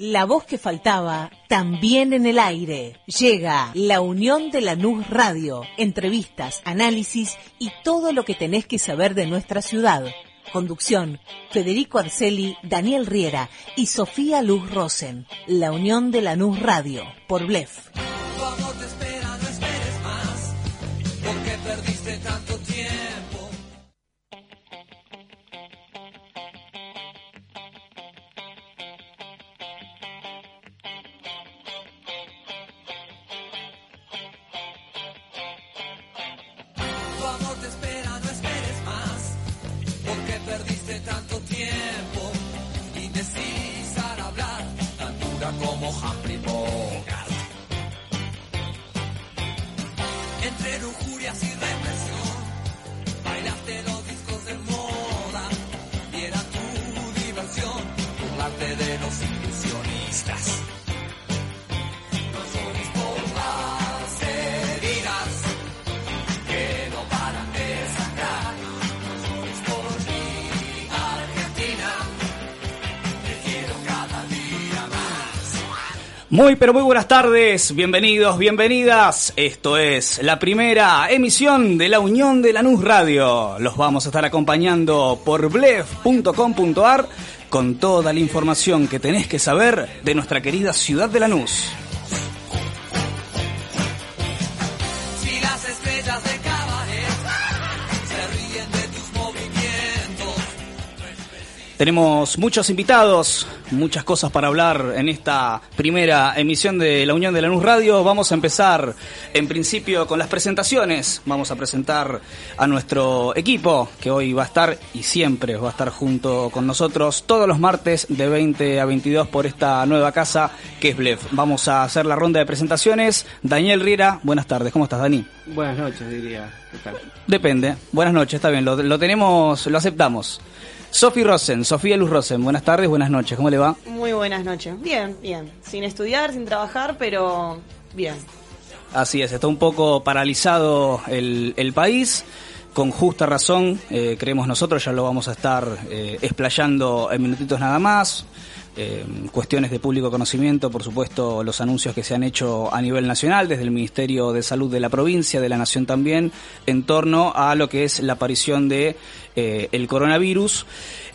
La voz que faltaba, también en el aire. Llega la Unión de Lanús Radio. Entrevistas, análisis y todo lo que tenés que saber de nuestra ciudad. Conducción, Federico Arceli, Daniel Riera y Sofía Luz Rosen. La Unión de Lanús Radio, por Blef. Muy pero muy buenas tardes, bienvenidos, bienvenidas. Esto es la primera emisión de la Unión de Lanús Radio. Los vamos a estar acompañando por blef.com.ar con toda la información que tenés que saber de nuestra querida ciudad de Lanús. Tenemos muchos invitados, muchas cosas para hablar en esta primera emisión de la Unión de la Lanús Radio. Vamos a empezar en principio con las presentaciones. Vamos a presentar a nuestro equipo que hoy va a estar y siempre va a estar junto con nosotros todos los martes de 20 a 22 por esta nueva casa que es Blef. Vamos a hacer la ronda de presentaciones. Daniel Riera, buenas tardes. ¿Cómo estás, Dani? Buenas noches, diría. Depende. Buenas noches, está bien. Lo, lo tenemos, lo aceptamos. Sofi Rosen, Sofía Luz Rosen, buenas tardes, buenas noches, ¿cómo le va? Muy buenas noches, bien, bien, sin estudiar, sin trabajar, pero bien. Así es, está un poco paralizado el, país, con justa razón, eh, creemos nosotros, ya lo vamos a estar eh, explayando en minutitos nada más. Eh, cuestiones de público conocimiento, por supuesto, los anuncios que se han hecho a nivel nacional, desde el Ministerio de Salud de la provincia, de la Nación también, en torno a lo que es la aparición de eh, el coronavirus.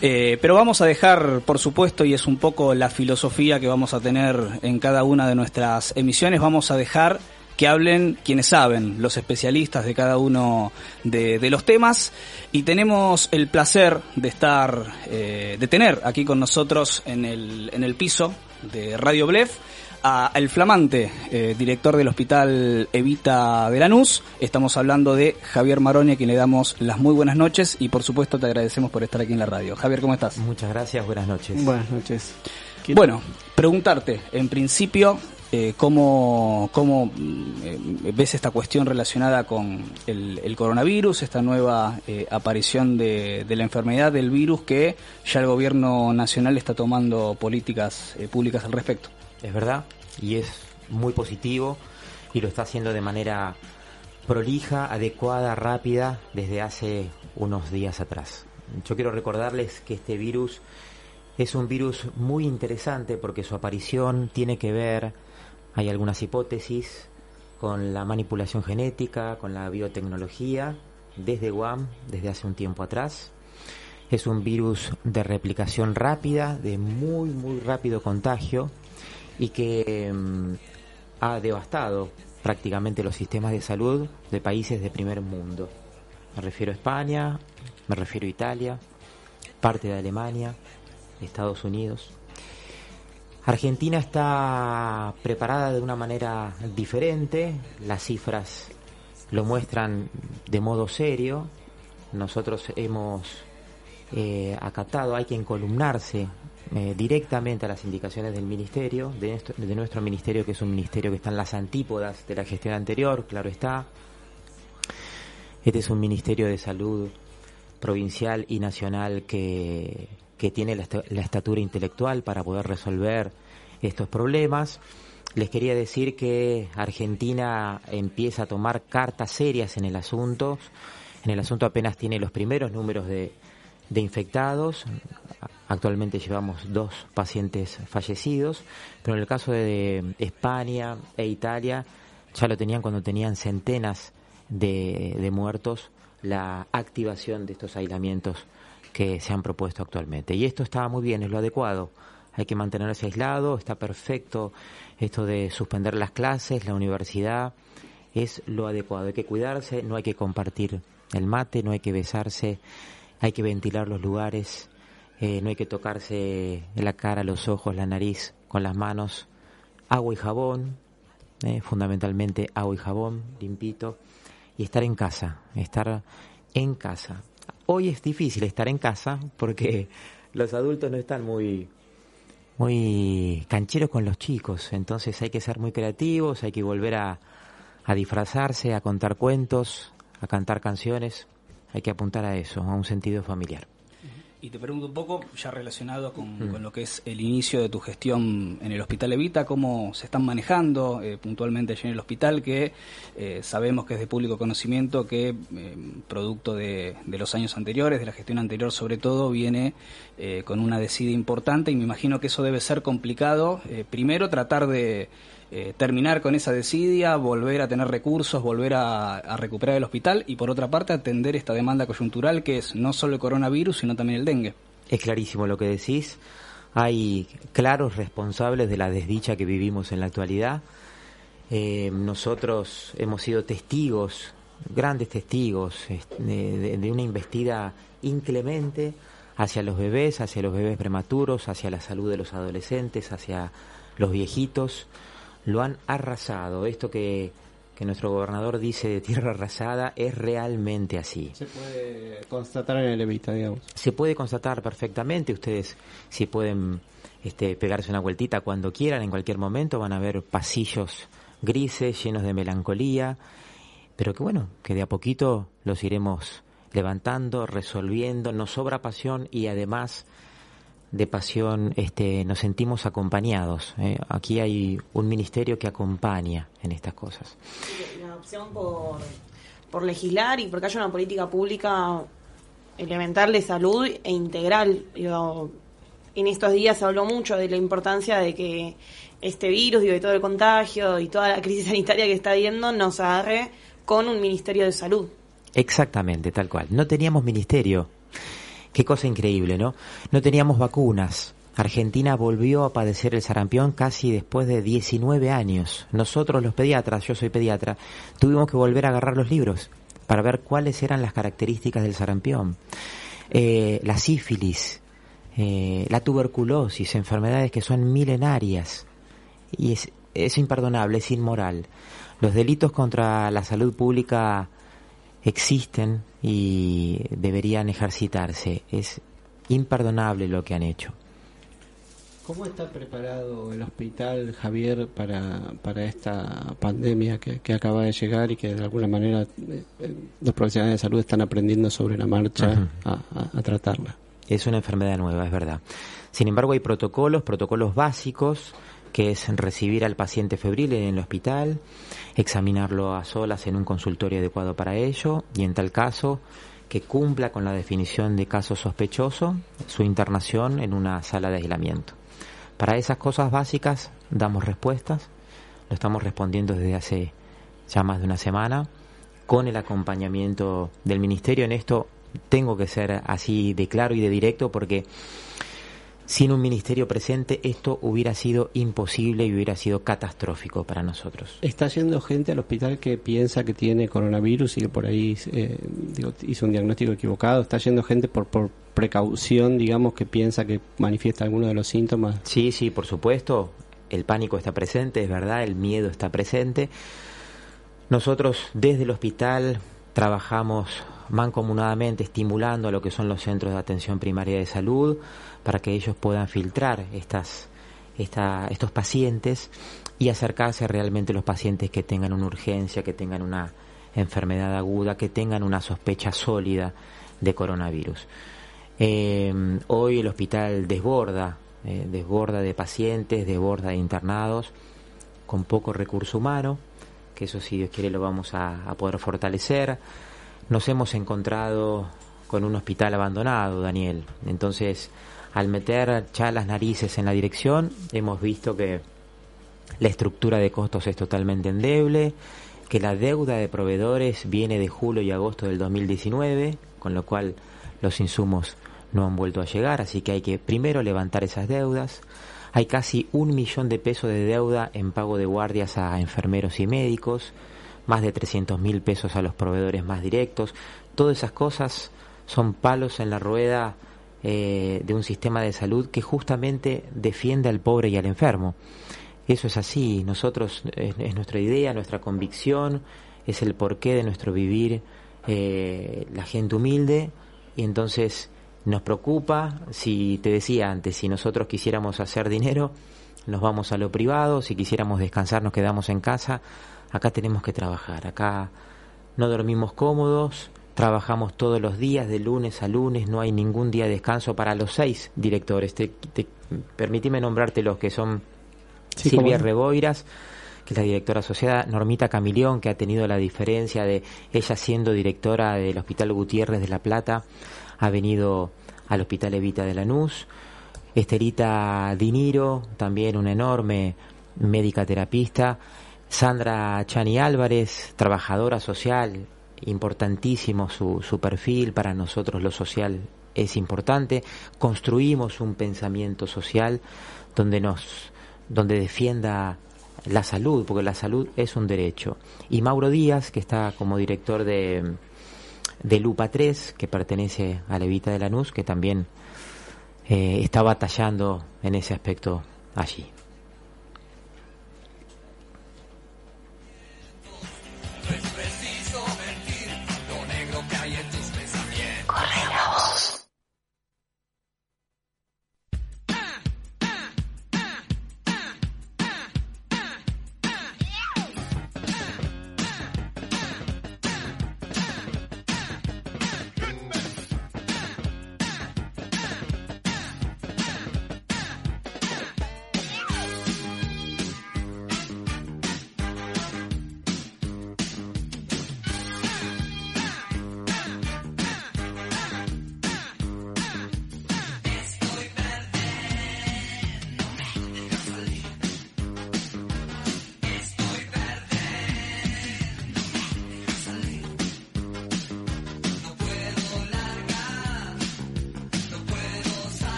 Eh, pero vamos a dejar, por supuesto, y es un poco la filosofía que vamos a tener en cada una de nuestras emisiones, vamos a dejar que hablen quienes saben, los especialistas de cada uno de, los temas. Y tenemos el placer de estar, eh, de tener aquí con nosotros en el, en el piso de Radio Blef a el flamante eh, director del Hospital Evita de Lanús. Estamos hablando de Javier Maroni, a quien le damos las muy buenas noches y por supuesto te agradecemos por estar aquí en la radio. Javier, ¿cómo estás? Muchas gracias, buenas noches. Buenas noches. Bueno, preguntarte, en principio, eh, cómo, cómo eh, ves esta cuestión relacionada con el, coronavirus, esta nueva eh, aparición de, de, la enfermedad del virus que ya el gobierno nacional está tomando políticas públicas al respecto. Es verdad, y es muy positivo y lo está haciendo de manera prolija, adecuada, rápida desde hace unos días atrás. Yo quiero recordarles que este virus es un virus muy interesante porque su aparición tiene que ver hay algunas hipótesis con la manipulación genética, con la biotecnología, desde Guam, desde hace un tiempo atrás. Es un virus de replicación rápida, de muy, muy rápido contagio y que mm, ha devastado prácticamente los sistemas de salud de países de primer mundo. Me refiero a España, me refiero a Italia, parte de Alemania, Estados Unidos. Argentina está preparada de una manera diferente, las cifras lo muestran de modo serio, nosotros hemos eh, acatado, hay que encolumnarse eh, directamente a las indicaciones del ministerio, de de nuestro ministerio, que es un ministerio que está en las antípodas de la gestión anterior, claro está. Este es un ministerio de salud provincial y nacional que que tiene la, estatura intelectual para poder resolver estos problemas. Les quería decir que Argentina empieza a tomar cartas serias en el asunto. En el asunto apenas tiene los primeros números de, infectados. Actualmente llevamos dos pacientes fallecidos, pero en el caso de España e Italia ya lo tenían cuando tenían centenas de, de muertos la activación de estos aislamientos que se han propuesto actualmente. Y esto está muy bien, es lo adecuado. Hay que mantenerse aislado, está perfecto esto de suspender las clases, la universidad, es lo adecuado. Hay que cuidarse, no hay que compartir el mate, no hay que besarse, hay que ventilar los lugares, eh, no hay que tocarse la cara, los ojos, la nariz con las manos, agua y jabón, eh, fundamentalmente agua y jabón, limpito, y estar en casa, estar en casa. Hoy es difícil estar en casa porque los adultos no están muy muy cancheros con los chicos, entonces hay que ser muy creativos, hay que volver a, a disfrazarse, a contar cuentos, a cantar canciones, hay que apuntar a eso, a un sentido familiar. Y te pregunto un poco, ya relacionado con, mm. lo que es el inicio de tu gestión en el Hospital Evita, cómo se están manejando eh, puntualmente allí en el hospital, que eh, sabemos que es de público conocimiento que, eh, producto de, de, los años anteriores, de la gestión anterior sobre todo, viene con una decida importante y me imagino que eso debe ser complicado. primero, tratar de eh, terminar con esa desidia, volver a tener recursos, volver a, recuperar el hospital y por otra parte atender esta demanda coyuntural que es no solo el coronavirus, sino también el dengue. Es clarísimo lo que decís. Hay claros responsables de la desdicha que vivimos en la actualidad. Eh, nosotros hemos sido testigos, grandes testigos, de, de una investida inclemente hacia los bebés, hacia los bebés prematuros, hacia la salud de los adolescentes, hacia los viejitos lo han arrasado. Esto que, que nuestro gobernador dice de tierra arrasada es realmente así. Se puede constatar en el Evita, digamos. Se puede constatar perfectamente. Ustedes, si pueden este, pegarse una vueltita cuando quieran, en cualquier momento, van a ver pasillos grises, llenos de melancolía, pero que bueno, que de a poquito los iremos levantando, resolviendo, nos sobra pasión y además de pasión este, nos sentimos acompañados. ¿eh? Aquí hay un ministerio que acompaña en estas cosas. La opción por, por legislar y porque haya una política pública elemental de salud e integral. en estos días se habló mucho de la importancia de que este virus, digo, y todo el contagio y toda la crisis sanitaria que está habiendo nos agarre con un ministerio de salud. Exactamente, tal cual. No teníamos ministerio Qué cosa increíble, ¿no? No teníamos vacunas. Argentina volvió a padecer el sarampión casi después de 19 años. Nosotros los pediatras, yo soy pediatra, tuvimos que volver a agarrar los libros para ver cuáles eran las características del sarampión. Eh, la sífilis, eh, la tuberculosis, enfermedades que son milenarias. Y es, es imperdonable, es inmoral. Los delitos contra la salud pública existen y deberían ejercitarse. Es imperdonable lo que han hecho. ¿Cómo está preparado el hospital, Javier, para, para esta pandemia que, acaba de llegar y que de alguna manera eh, eh, los profesionales de salud están aprendiendo sobre la marcha a tratarla? Es una enfermedad nueva, es verdad. Sin embargo, hay protocolos, protocolos básicos que es recibir al paciente febril en el hospital, examinarlo a solas en un consultorio adecuado para ello y en tal caso que cumpla con la definición de caso sospechoso, su internación en una sala de aislamiento. Para esas cosas básicas damos respuestas, lo estamos respondiendo desde hace ya más de una semana, con el acompañamiento del Ministerio. En esto tengo que ser así de claro y de directo porque sin un ministerio presente esto hubiera sido imposible y hubiera sido catastrófico para nosotros. Está yendo gente al hospital que piensa que tiene coronavirus y que por ahí eh, hizo un diagnóstico equivocado. Está yendo gente por, por precaución, digamos, que piensa que manifiesta alguno de los síntomas. Sí, sí, por supuesto. El pánico está presente, es verdad, el miedo está presente. Nosotros desde el hospital trabajamos mancomunadamente estimulando a lo que son los centros de atención primaria de salud para que ellos puedan filtrar estas, estos pacientes y acercarse realmente a los pacientes que tengan una urgencia, que tengan una enfermedad aguda, que tengan una sospecha sólida de coronavirus. Eh, hoy el hospital desborda, eh, desborda de pacientes, desborda de internados, con poco recurso humano, que eso si Dios quiere lo vamos a poder fortalecer nos hemos encontrado con un hospital abandonado, Daniel. Entonces Al meter ya las narices en la dirección, hemos visto que la estructura de costos es totalmente endeble, que la deuda de proveedores viene de julio y agosto del 2019, con lo cual los insumos no han vuelto a llegar, así que hay que primero levantar esas deudas. Hay casi un millón de pesos de deuda en pago de guardias a enfermeros y médicos, más de 300 mil pesos a los proveedores más directos. Todas esas cosas son palos en la rueda eh, de un sistema de salud que justamente defiende al pobre y al enfermo. Eso es así, nosotros, es, nuestra idea, nuestra convicción, es el porqué de nuestro vivir, eh, la gente humilde, y entonces nos preocupa, si te decía antes, si nosotros quisiéramos hacer dinero, nos vamos a lo privado, si quisiéramos descansar nos quedamos en casa, acá tenemos que trabajar, acá no dormimos cómodos, trabajamos todos los días, de lunes a lunes, no hay ningún día de descanso para los seis directores. Te, permitime nombrarte los que son Silvia Reboiras, que es la directora asociada, Normita Camilión, que ha tenido la diferencia de ella siendo directora del Hospital Gutiérrez de La Plata, ha venido al Hospital Evita de Lanús. Estelita Diniro, también una enorme médica terapista. Sandra Chani Álvarez, trabajadora social, importantísimo su, su perfil, para nosotros lo social es importante. Construimos un pensamiento social donde nos donde defienda la salud, porque la salud es un derecho. Y Mauro Díaz, que está como director de de Lupa 3, que pertenece a Levita de Lanús, que también eh, está batallando en ese aspecto allí.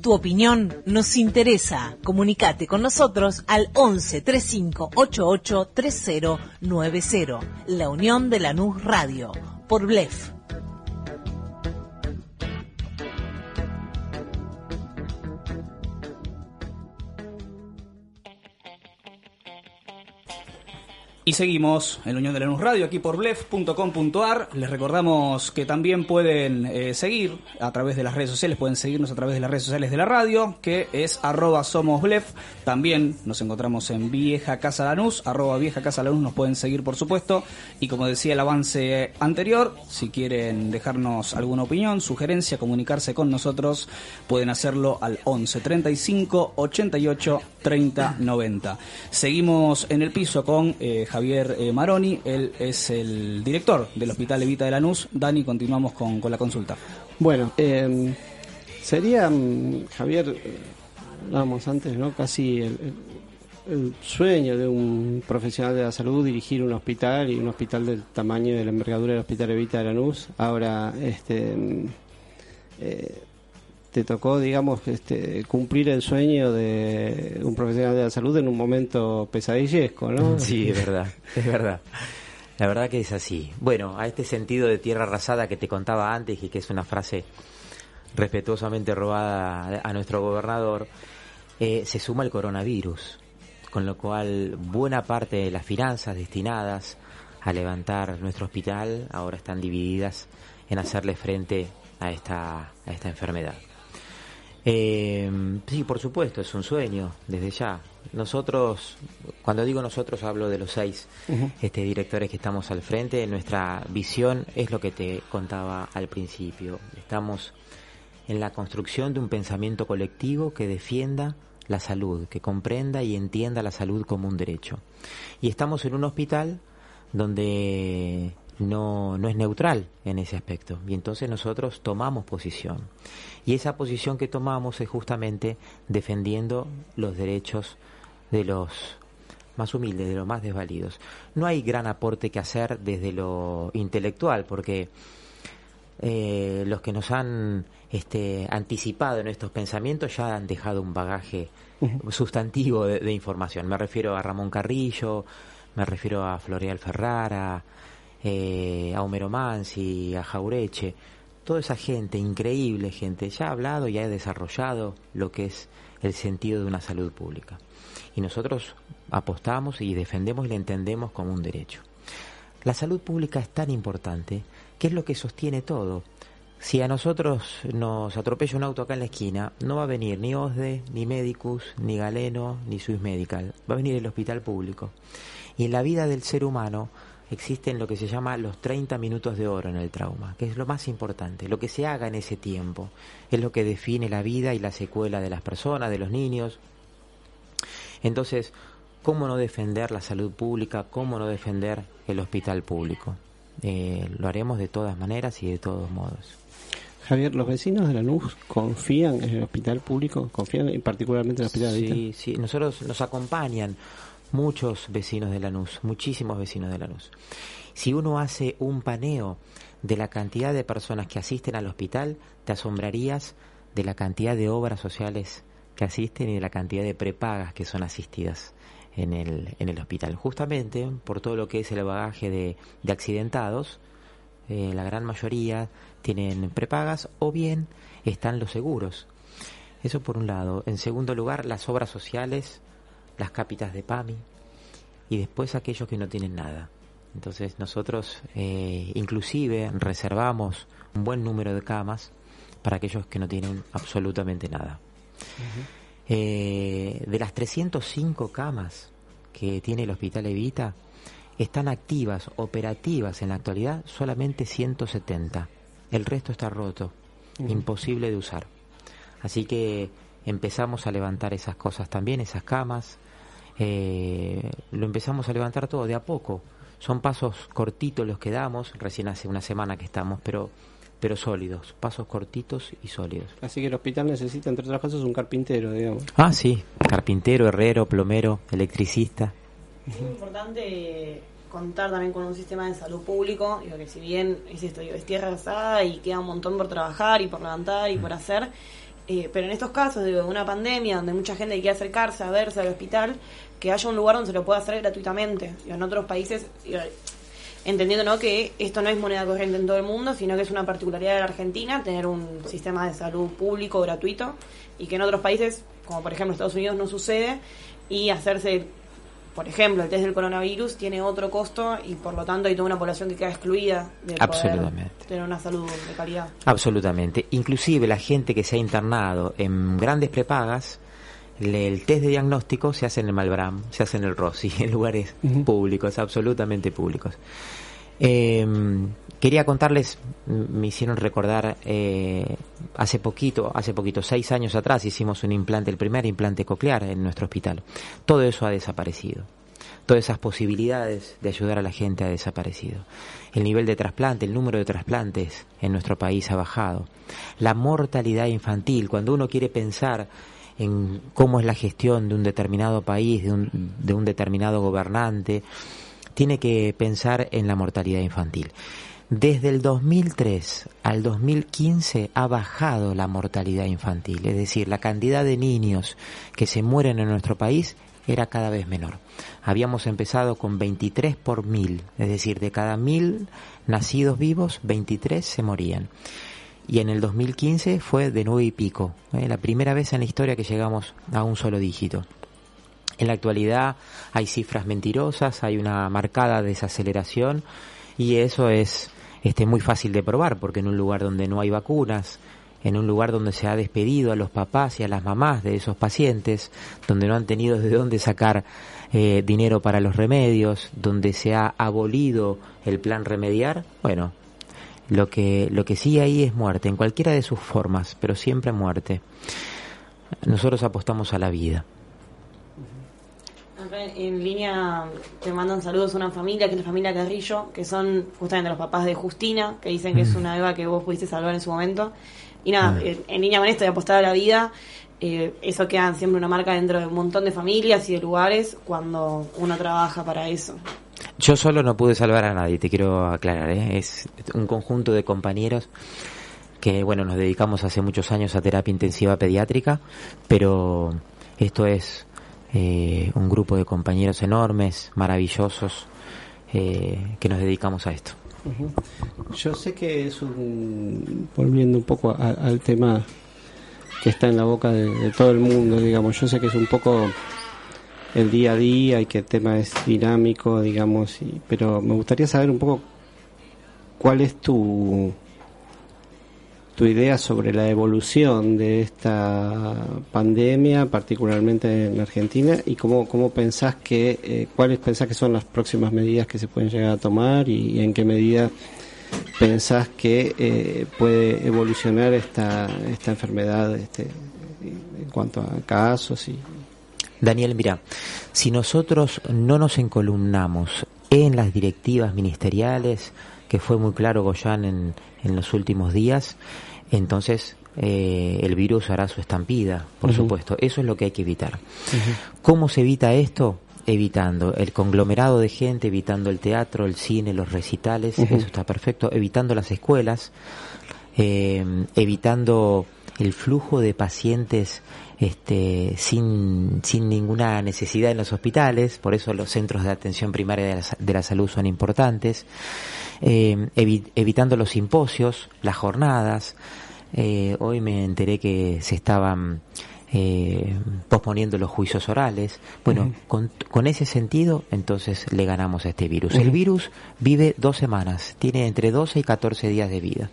Tu opinión nos interesa. Comunicate con nosotros al 11 35 88 3090. La Unión de la NUS Radio. Por Blef Y seguimos en Unión de la Luz Radio, aquí por blef.com.ar. Les recordamos que también pueden eh, seguir a través de las redes sociales, pueden seguirnos a través de las redes sociales de la radio, que es arroba somos blef. También nos encontramos en Vieja Casa Lanús, arroba Vieja Casa Lanús, nos pueden seguir por supuesto. Y como decía el avance anterior, si quieren dejarnos alguna opinión, sugerencia, comunicarse con nosotros, pueden hacerlo al 11 35 88 30 90. Seguimos en el piso con eh, eh, Maroni, él es el director del Hospital Evita de Lanús. Dani, continuamos con, la consulta. Bueno, eh, sería, mm, Javier, hablábamos antes, ¿no? Casi el, sueño de un profesional de la salud dirigir un hospital y un hospital del tamaño y de la envergadura del Hospital Evita de Lanús. Ahora, este. mm, eh, te tocó, digamos, este, cumplir el sueño de un profesional de la salud en un momento pesadillesco, ¿no? Sí, es verdad, es verdad. La verdad que es así. Bueno, a este sentido de tierra arrasada que te contaba antes y que es una frase respetuosamente robada a nuestro gobernador, eh, se suma el coronavirus, con lo cual buena parte de las finanzas destinadas a levantar nuestro hospital ahora están divididas en hacerle frente a esta, a esta enfermedad. Eh, sí, por supuesto, es un sueño desde ya. Nosotros, cuando digo nosotros, hablo de los seis este, directores que estamos al frente. Nuestra visión es lo que te contaba al principio. Estamos en la construcción de un pensamiento colectivo que defienda la salud, que comprenda y entienda la salud como un derecho. Y estamos en un hospital donde no, no es neutral en ese aspecto. Y entonces nosotros tomamos posición. Y esa posición que tomamos es justamente defendiendo los derechos de los más humildes, de los más desvalidos. No hay gran aporte que hacer desde lo intelectual, porque eh, los que nos han este, anticipado en estos pensamientos ya han dejado un bagaje sustantivo de, de información. Me refiero a Ramón Carrillo, me refiero a Floreal Ferrara, eh, a Homero Mansi, a Jaureche, toda esa gente, increíble gente, ya ha hablado y ha desarrollado lo que es el sentido de una salud pública. Y nosotros apostamos y defendemos y la entendemos como un derecho. La salud pública es tan importante que es lo que sostiene todo. Si a nosotros nos atropella un auto acá en la esquina, no va a venir ni OSDE, ni Medicus, ni Galeno, ni Swiss Medical. Va a venir el hospital público. Y en la vida del ser humano existen lo que se llama los 30 minutos de oro en el trauma, que es lo más importante. Lo que se haga en ese tiempo es lo que define la vida y la secuela de las personas, de los niños. Entonces, ¿cómo no defender la salud pública? ¿Cómo no defender el hospital público? Eh, lo haremos de todas maneras y de todos modos. Javier, ¿los vecinos de Lanús confían en el hospital público? ¿Confían y particularmente en el hospital? Sí, sí, nosotros nos acompañan muchos vecinos de Lanús, muchísimos vecinos de Lanús. Si uno hace un paneo de la cantidad de personas que asisten al hospital, te asombrarías de la cantidad de obras sociales que asisten y de la cantidad de prepagas que son asistidas en el, en el hospital. Justamente por todo lo que es el bagaje de, de accidentados, eh, la gran mayoría tienen prepagas o bien están los seguros. Eso por un lado. En segundo lugar, las obras sociales, las cápitas de PAMI y después aquellos que no tienen nada. Entonces nosotros eh, inclusive reservamos un buen número de camas para aquellos que no tienen absolutamente nada. Eh, de las 305 camas que tiene el Hospital Evita, están activas, operativas en la actualidad, solamente 170. El resto está roto, imposible de usar. Así que empezamos a levantar esas cosas también, esas camas. Eh, lo empezamos a levantar todo de a poco. Son pasos cortitos los que damos, recién hace una semana que estamos, pero pero sólidos, pasos cortitos y sólidos. Así que el hospital necesita, entre otras cosas, un carpintero, digamos. Ah, sí, carpintero, herrero, plomero, electricista. Es muy importante contar también con un sistema de salud público, digo que si bien es esto, digo, es tierra asada y queda un montón por trabajar y por levantar y por hacer, eh, pero en estos casos digo, de una pandemia donde mucha gente quiere acercarse a verse al hospital, que haya un lugar donde se lo pueda hacer gratuitamente. Digo, en otros países, digo, entendiendo ¿no? que esto no es moneda corriente en todo el mundo, sino que es una particularidad de la Argentina tener un sistema de salud público gratuito y que en otros países, como por ejemplo Estados Unidos, no sucede y hacerse por ejemplo, el test del coronavirus tiene otro costo y por lo tanto hay toda una población que queda excluida de Absolutamente. poder tener una salud de calidad. Absolutamente. Inclusive la gente que se ha internado en grandes prepagas, el test de diagnóstico se hace en el Malbram, se hace en el Rossi, en lugares públicos, absolutamente públicos. Eh, quería contarles, me hicieron recordar, eh, hace poquito, hace poquito, seis años atrás hicimos un implante, el primer implante coclear en nuestro hospital. Todo eso ha desaparecido. Todas esas posibilidades de ayudar a la gente ha desaparecido. El nivel de trasplante, el número de trasplantes en nuestro país ha bajado. La mortalidad infantil, cuando uno quiere pensar en cómo es la gestión de un determinado país, de un, de un determinado gobernante, tiene que pensar en la mortalidad infantil. Desde el 2003 al 2015 ha bajado la mortalidad infantil, es decir, la cantidad de niños que se mueren en nuestro país era cada vez menor. Habíamos empezado con 23 por mil, es decir, de cada mil nacidos vivos, 23 se morían. Y en el 2015 fue de nueve y pico, ¿eh? la primera vez en la historia que llegamos a un solo dígito. En la actualidad hay cifras mentirosas, hay una marcada desaceleración y eso es este, muy fácil de probar porque en un lugar donde no hay vacunas, en un lugar donde se ha despedido a los papás y a las mamás de esos pacientes, donde no han tenido de dónde sacar eh, dinero para los remedios, donde se ha abolido el plan remediar, bueno, lo que, lo que sí hay es muerte, en cualquiera de sus formas, pero siempre muerte. Nosotros apostamos a la vida. En línea te mandan saludos una familia, que es la familia Carrillo, que son justamente los papás de Justina, que dicen que es una Eva que vos pudiste salvar en su momento. Y nada, eh, en línea con esto de apostar a la vida, eh, eso queda siempre una marca dentro de un montón de familias y de lugares cuando uno trabaja para eso. Yo solo no pude salvar a nadie, te quiero aclarar, ¿eh? es un conjunto de compañeros que, bueno, nos dedicamos hace muchos años a terapia intensiva pediátrica, pero esto es eh, un grupo de compañeros enormes, maravillosos, eh, que nos dedicamos a esto. Yo sé que es un. Volviendo un poco al tema que está en la boca de todo el mundo, digamos. Yo sé que es un poco el día a día y que el tema es dinámico, digamos. y- pero me gustaría saber un poco cuál es tu tu idea sobre la evolución de esta pandemia, particularmente en Argentina, y cómo, cómo pensás que, eh, cuáles pensás que son las próximas medidas que se pueden llegar a tomar y, en qué medida pensás que eh, puede evolucionar esta, esta enfermedad este, en cuanto a casos y Daniel, mira, si nosotros no nos encolumnamos en las directivas ministeriales, que fue muy claro Goyan en, en los últimos días, entonces eh, el virus hará su estampida, por supuesto. Eso es lo que hay que evitar. ¿Cómo se evita esto? Evitando el conglomerado de gente, evitando el teatro, el cine, los recitales, eso está perfecto, evitando las escuelas, eh, evitando el flujo de pacientes este, sin, sin ninguna necesidad en los hospitales, por eso los centros de atención primaria de la, de la salud son importantes, eh, evi- evitando los simposios, las jornadas. Eh, hoy me enteré que se estaban eh, posponiendo los juicios orales. Bueno, con, con ese sentido, entonces le ganamos a este virus. El virus vive dos semanas, tiene entre 12 y 14 días de vida.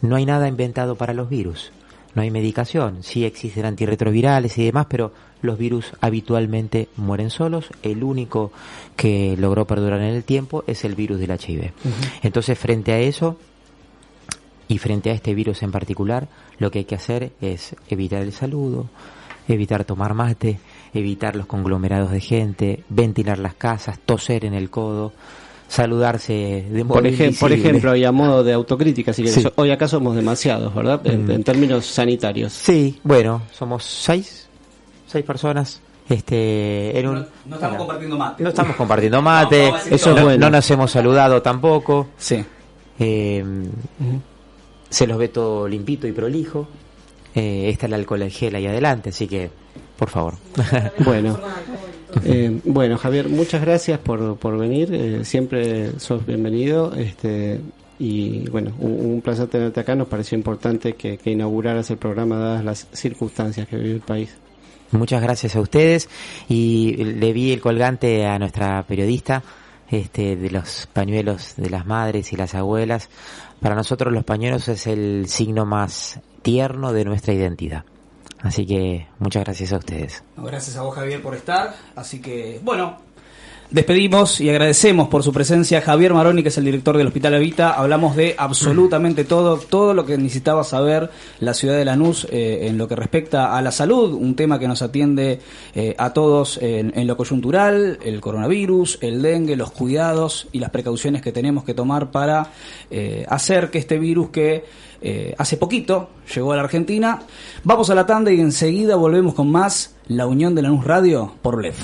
No hay nada inventado para los virus. No hay medicación. Sí existen antirretrovirales y demás, pero los virus habitualmente mueren solos. El único que logró perdurar en el tiempo es el virus del HIV. Entonces, frente a eso, y frente a este virus en particular, lo que hay que hacer es evitar el saludo, evitar tomar mate, evitar los conglomerados de gente, ventilar las casas, toser en el codo, saludarse de modo Por, ejem- por ejemplo, y a modo de autocrítica, si Sí. hoy acá somos demasiados, ¿verdad? En, Mm. en términos sanitarios. Sí, bueno, somos seis, seis personas. Este, en un, No, no estamos compartiendo mate. no estamos compartiendo mate, No, no, eso es no, bueno. no nos hemos saludado tampoco. Sí. Eh, se los ve todo limpito y prolijo. Eh, está el alcohol en gel ahí adelante, así que, por favor. Bueno, eh, bueno, Javier, muchas gracias por, por venir. eh, siempre sos bienvenido. Este, y bueno, un, placer tenerte acá. Nos pareció importante que, que inauguraras el programa dadas las circunstancias que vive el país. Muchas gracias a ustedes y le vi el colgante a nuestra periodista este, de los pañuelos de las madres y las abuelas. Para nosotros los pañuelos es el signo más tierno de nuestra identidad. Así que muchas gracias a ustedes. Gracias a vos Javier por estar. Así que, bueno, Despedimos y agradecemos por su presencia Javier Maroni, que es el director del Hospital Evita. Hablamos de absolutamente todo, todo lo que necesitaba saber la ciudad de Lanús eh, en lo que respecta a la salud, un tema que nos atiende eh, a todos en, lo coyuntural, el coronavirus, el dengue, los cuidados y las precauciones que tenemos que tomar para eh, hacer que este virus que hace poquito llegó a la Argentina. Vamos a la tanda y enseguida volvemos con más La Unión de Lanús Radio por BLEF.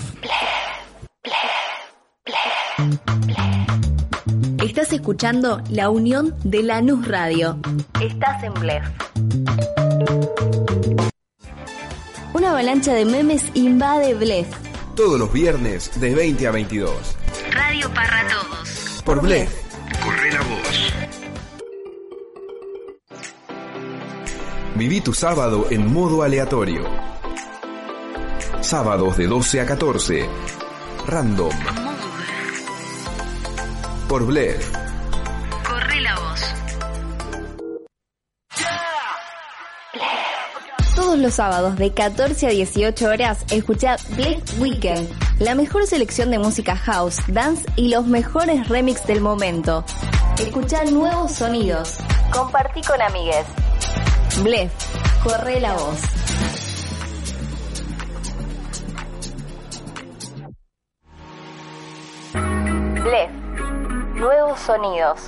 Estás escuchando la unión de Lanús Radio. Estás en Blef. Una avalancha de memes invade Blef. Todos los viernes de 20 a 22. Radio para todos. Por Blef. Corre la voz. Viví tu sábado en modo aleatorio. Sábados de 12 a 14. Random por Blef. Corre la voz. Todos los sábados de 14 a 18 horas escucha Blef Weekend, la mejor selección de música house, dance y los mejores remix del momento. Escucha nuevos sonidos. Compartí con amigues. Blef, corre la voz. Blef nuevos sonidos.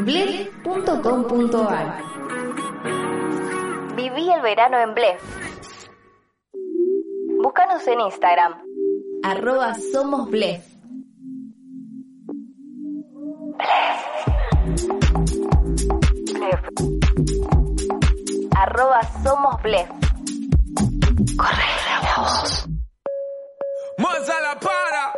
Blef.com.ar Viví el verano en Blef. Búscanos en Instagram. Arroba Somos Blef. Arroba Somos Blef. Corre la voz. Más a la para.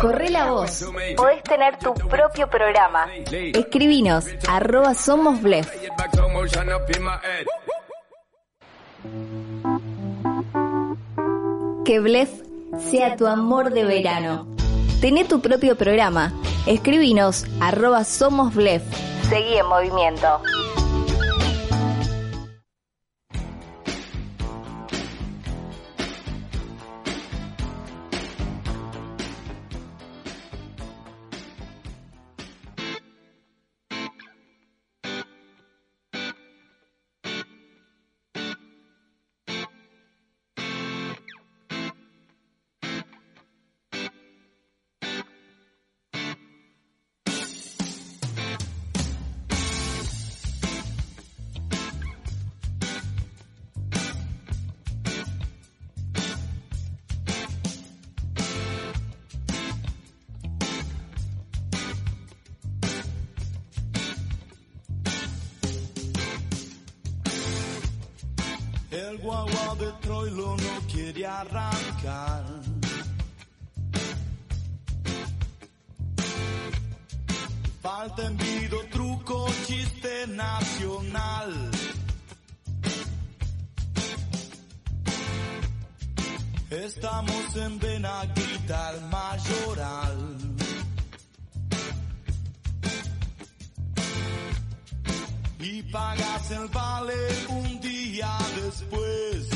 Corre la voz. Podés tener tu propio programa. Escribinos arroba somos blef. Que blef sea tu amor de verano. Tené tu propio programa. Escribinos arroba somos blef. Seguí en movimiento. De Troilo no quiere arrancar. Falta envido, truco, chiste nacional. Estamos en Benaguita, el mayoral. y pagas el vale un día después.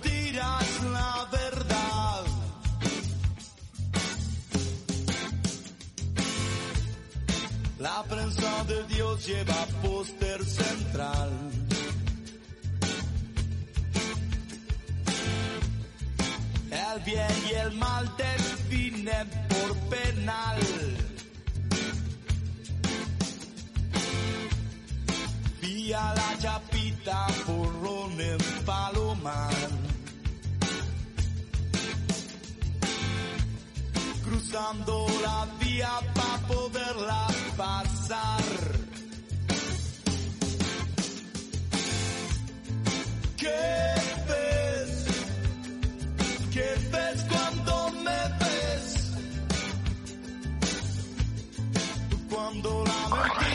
Dios lleva póster central. El bien y el mal definen por penal. Vía la chapita, porrón en Cruzando la vía para poderla pasar. ¿Qué ves? ¿Qué ves cuando me ves? Cuando la mentira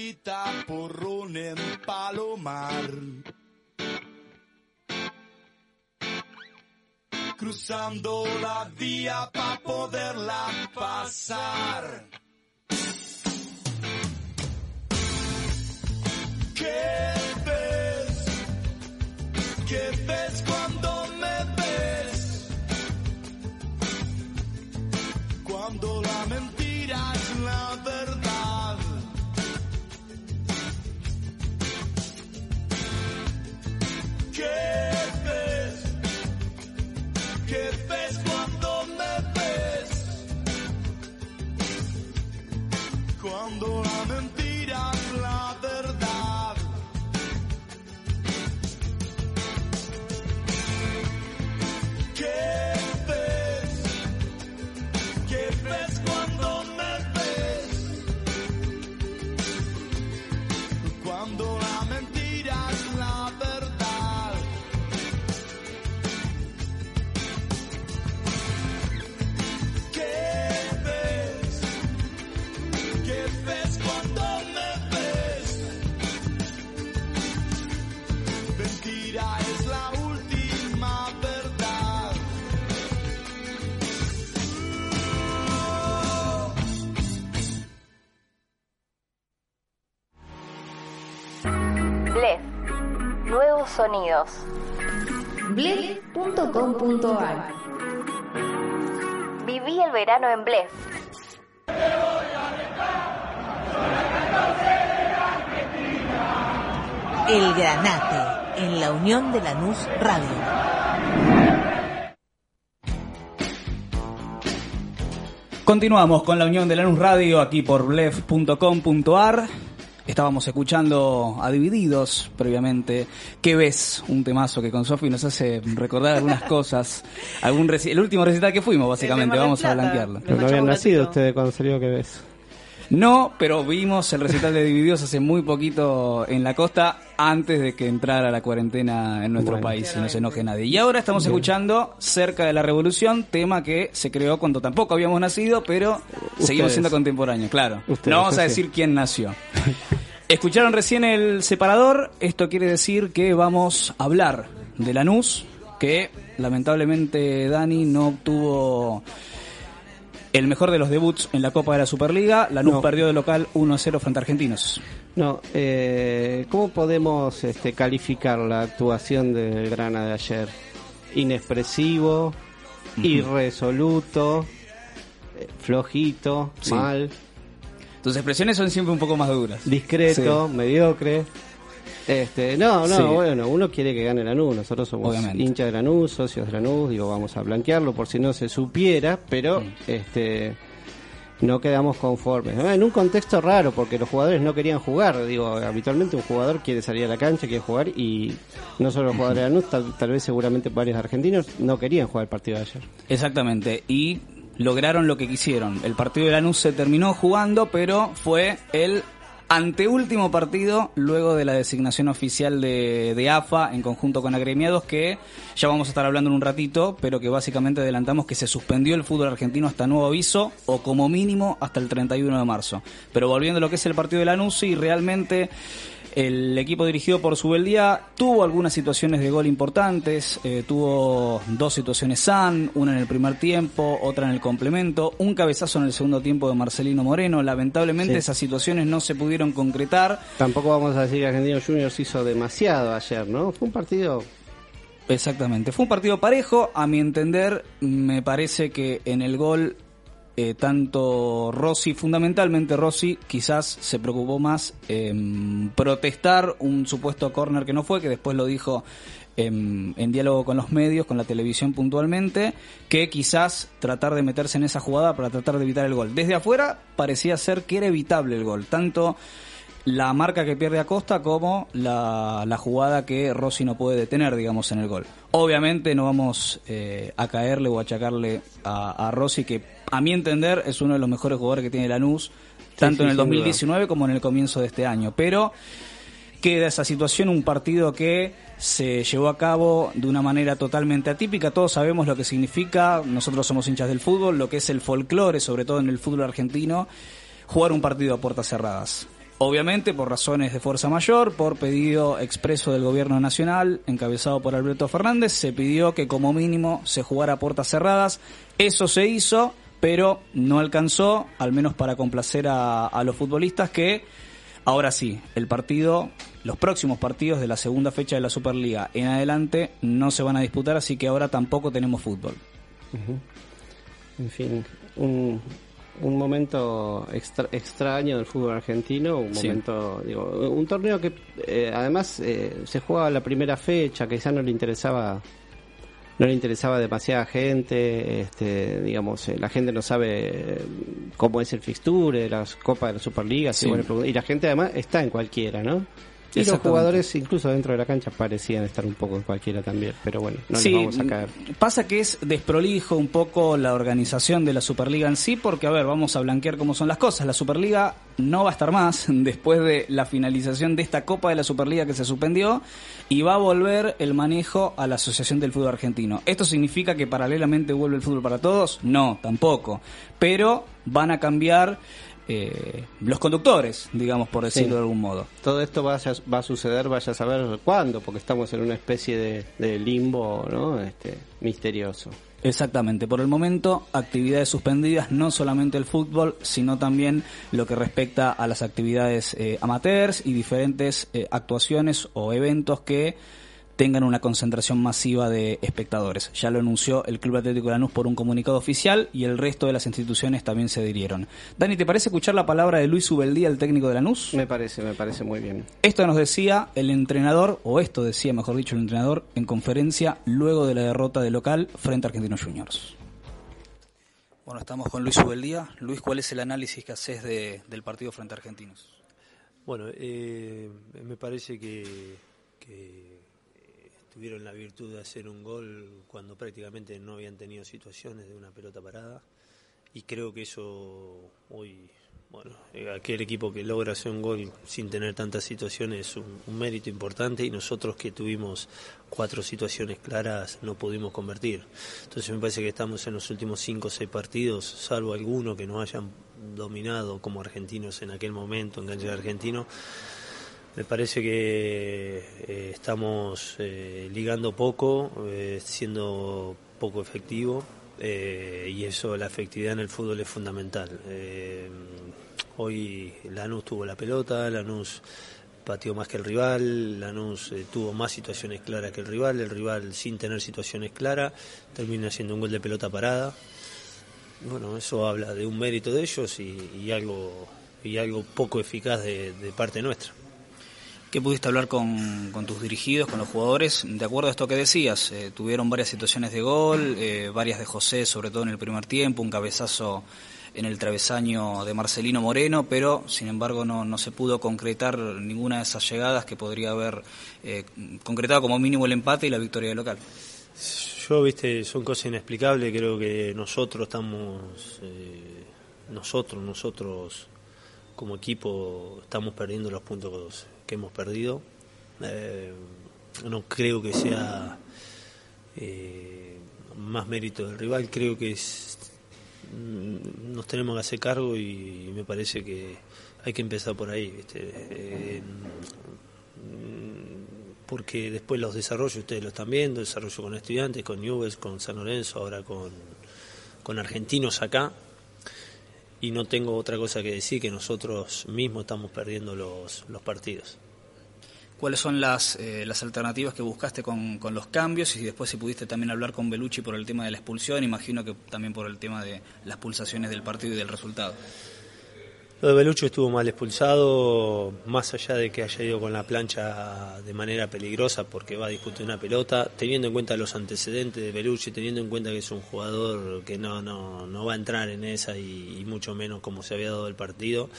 la chapita porrón en Palomar. Cruzando la vía para poderla pasar. ¿Qué Cuando Viví el verano en Blef. El Granate, en la Unión de Lanús Radio. Continuamos con la unión de Lanús Radio aquí por blef.com.ar. Estábamos escuchando a Divididos previamente. ¿Qué ves? Un temazo que con Sofi nos hace recordar algunas cosas. Algún reci- el último recital que fuimos, básicamente, vamos a blanquearlo. Pero no habían nacido ustedes cuando salió que ves. No, pero vimos el recital de Divididos hace muy poquito en la costa, antes de que entrara la cuarentena en nuestro Bueno. país y no se enoje nadie. Y ahora estamos escuchando Cerca de la Revolución, tema que se creó cuando tampoco habíamos nacido, pero seguimos siendo contemporáneos, claro. Ustedes, no vamos a sí. decir quién nació. Escucharon recién el separador, esto quiere decir que vamos a hablar de Lanús, que lamentablemente Dani no obtuvo el mejor de los debuts en la Copa de la Superliga. Lanús No. perdió de local 1-0 frente a Argentinos. No, eh, ¿cómo podemos este, calificar la actuación del Grana de ayer? Inexpresivo, irresoluto, eh, flojito, Sí. mal, Tus expresiones son siempre un poco más duras. discreto, mediocre. Este, no, no, Sí. bueno, uno quiere que gane Lanús, nosotros somos Obviamente. hinchas de Lanús, socios de Lanús, digo, vamos a blanquearlo por si no se supiera, pero este no quedamos conformes. Eh, En un contexto raro, porque los jugadores no querían jugar. Digo, habitualmente un jugador quiere salir a la cancha, quiere jugar, y no solo los jugadores de Lanús, tal, tal vez seguramente varios argentinos no querían jugar el partido de ayer. Exactamente, y lograron lo que quisieron. El partido de Lanús se terminó jugando, pero fue el anteúltimo partido luego de la designación oficial de, de AFA en conjunto con agremiados que ya vamos a estar hablando en un ratito, pero que básicamente adelantamos que se suspendió el fútbol argentino hasta nuevo aviso o como mínimo hasta el 31 de marzo. Pero volviendo a lo que es el partido de Lanús, sí, realmente el equipo dirigido por Subeldía tuvo algunas situaciones de gol importantes, eh, tuvo dos situaciones San, una en el primer tiempo, otra en el complemento, un cabezazo en el segundo tiempo de Marcelino Moreno. Lamentablemente Sí. esas situaciones no se pudieron concretar. Tampoco vamos a decir que Argentinos Juniors hizo demasiado ayer, ¿no? Fue un partido Exactamente, fue un partido parejo, a mi entender me parece que en el gol eh, tanto Rossi, fundamentalmente Rossi, quizás se preocupó más en protestar un supuesto córner que no fue, que después lo dijo en, diálogo con los medios, con la televisión puntualmente, que quizás tratar de meterse en esa jugada para tratar de evitar el gol. Desde afuera parecía ser que era evitable el gol, tanto la marca que pierde Acosta como la, jugada que Rossi no puede detener, digamos, en el gol. Obviamente no vamos eh, a caerle o achacarle a Rossi, que a mi entender es uno de los mejores jugadores que tiene Lanús, tanto sí, en el sin duda. 2019 como en el comienzo de este año. Pero queda esa situación, un partido que se llevó a cabo de una manera totalmente atípica. Todos sabemos lo que significa, nosotros somos hinchas del fútbol, lo que es el folclore, sobre todo en el fútbol argentino, jugar un partido a puertas cerradas. Obviamente por razones de fuerza mayor, por pedido expreso del gobierno nacional, encabezado por Alberto Fernández, se pidió que como mínimo se jugara a puertas cerradas. Eso se hizo, pero no alcanzó, al menos para complacer a, a los futbolistas que Ahora sí, el partido, los próximos partidos de la segunda fecha de la Superliga en adelante no se van a disputar, así que ahora tampoco tenemos fútbol. En fin, un, un momento extra- extraño del fútbol argentino, un Sí. momento, digo, un torneo que eh, además eh, se jugaba la primera fecha, que quizás no le interesaba no le interesaba demasiada gente, este, digamos, eh, la gente no sabe eh, cómo es el fixture las copas de la Superliga, Sí. y, bueno, y la gente además está en cualquiera, ¿no? Y los jugadores, incluso dentro de la cancha, parecían estar un poco en cualquiera también, pero bueno, no sí, vamos a caer. pasa que es desprolijo un poco la organización de la Superliga en sí, porque a ver, vamos a blanquear cómo son las cosas. La Superliga no va a estar más después de la finalización de esta Copa de la Superliga que se suspendió y va a volver el manejo a la Asociación del Fútbol Argentino. ¿Esto significa que paralelamente vuelve el fútbol para todos? No, tampoco. Pero van a cambiar eh, los conductores, digamos, por decirlo Sí. de algún modo. Todo esto va a, va a suceder, vaya a saber cuándo, porque estamos en una especie de, de limbo, ¿no? Este, misterioso. Exactamente, por el momento actividades suspendidas, no solamente el fútbol, sino también lo que respecta a las actividades eh, amateurs y diferentes eh, actuaciones o eventos que tengan una concentración masiva de espectadores. Ya lo anunció el Club Atlético de Lanús por un comunicado oficial y el resto de las instituciones también se adhirieron. Dani, ¿te parece escuchar la palabra de Luis Ubeldía, el técnico de Lanús? Me parece, me parece muy bien. Esto nos decía el entrenador, o esto decía, mejor dicho, el entrenador en conferencia luego de la derrota de local frente a Argentinos Juniors. Bueno, estamos con Luis Ubeldía. Luis, ¿cuál es el análisis que haces de- del partido frente a Argentinos? Bueno, eh, me parece que, que tuvieron la virtud de hacer un gol cuando prácticamente no habían tenido situaciones de una pelota parada y creo que eso hoy, bueno, eh, aquel equipo que logra hacer un gol sin tener tantas situaciones es un, un mérito importante y nosotros que tuvimos cuatro situaciones claras no pudimos convertir. Entonces me parece que estamos en los últimos cinco o seis partidos, salvo alguno que no hayan dominado como argentinos en aquel momento en cancha de argentino. Me parece que eh, estamos eh, ligando poco, eh, siendo poco efectivo y eso, la efectividad en el fútbol es fundamental. Hoy Lanús tuvo la pelota, Lanús pateó más que el rival, Lanús tuvo más situaciones claras que el rival, el rival sin tener situaciones claras termina haciendo un gol de pelota parada. Bueno, eso habla de un mérito de ellos y, algo y algo poco eficaz de parte nuestra. ¿Qué pudiste hablar con, tus dirigidos, con los jugadores? De acuerdo a esto que decías, eh, tuvieron varias situaciones de gol, eh, varias de José, sobre todo en el primer tiempo, un cabezazo en el travesaño de Marcelino Moreno, pero sin embargo no, se pudo concretar ninguna de esas llegadas que podría haber eh, concretado como mínimo el empate y la victoria del local. Yo, viste, son cosas inexplicables, creo que nosotros estamos, nosotros, nosotros como equipo estamos perdiendo los puntos que hemos perdido. Eh, no creo que sea eh, más mérito del rival, creo que mm, nos tenemos que hacer cargo y me parece que hay que empezar por ahí. ¿viste? Eh, mm, porque después los desarrollos ustedes lo están viendo, desarrollo con estudiantes, con Nubes, con San Lorenzo, ahora con, con argentinos acá. Y no tengo otra cosa que decir que nosotros mismos estamos perdiendo los, los partidos. ¿Cuáles son las, eh, las alternativas que buscaste con, con, los cambios? Y después si pudiste también hablar con Belucci por el tema de la expulsión, imagino que también por el tema de las pulsaciones del partido y del resultado. Lo de Belucci estuvo mal expulsado, más allá de que haya ido con la plancha de manera peligrosa porque va a disputar una pelota, teniendo en cuenta los antecedentes de Belucci, teniendo en cuenta que es un jugador que no, no, no va a entrar en esa y, mucho menos como se había dado el partido,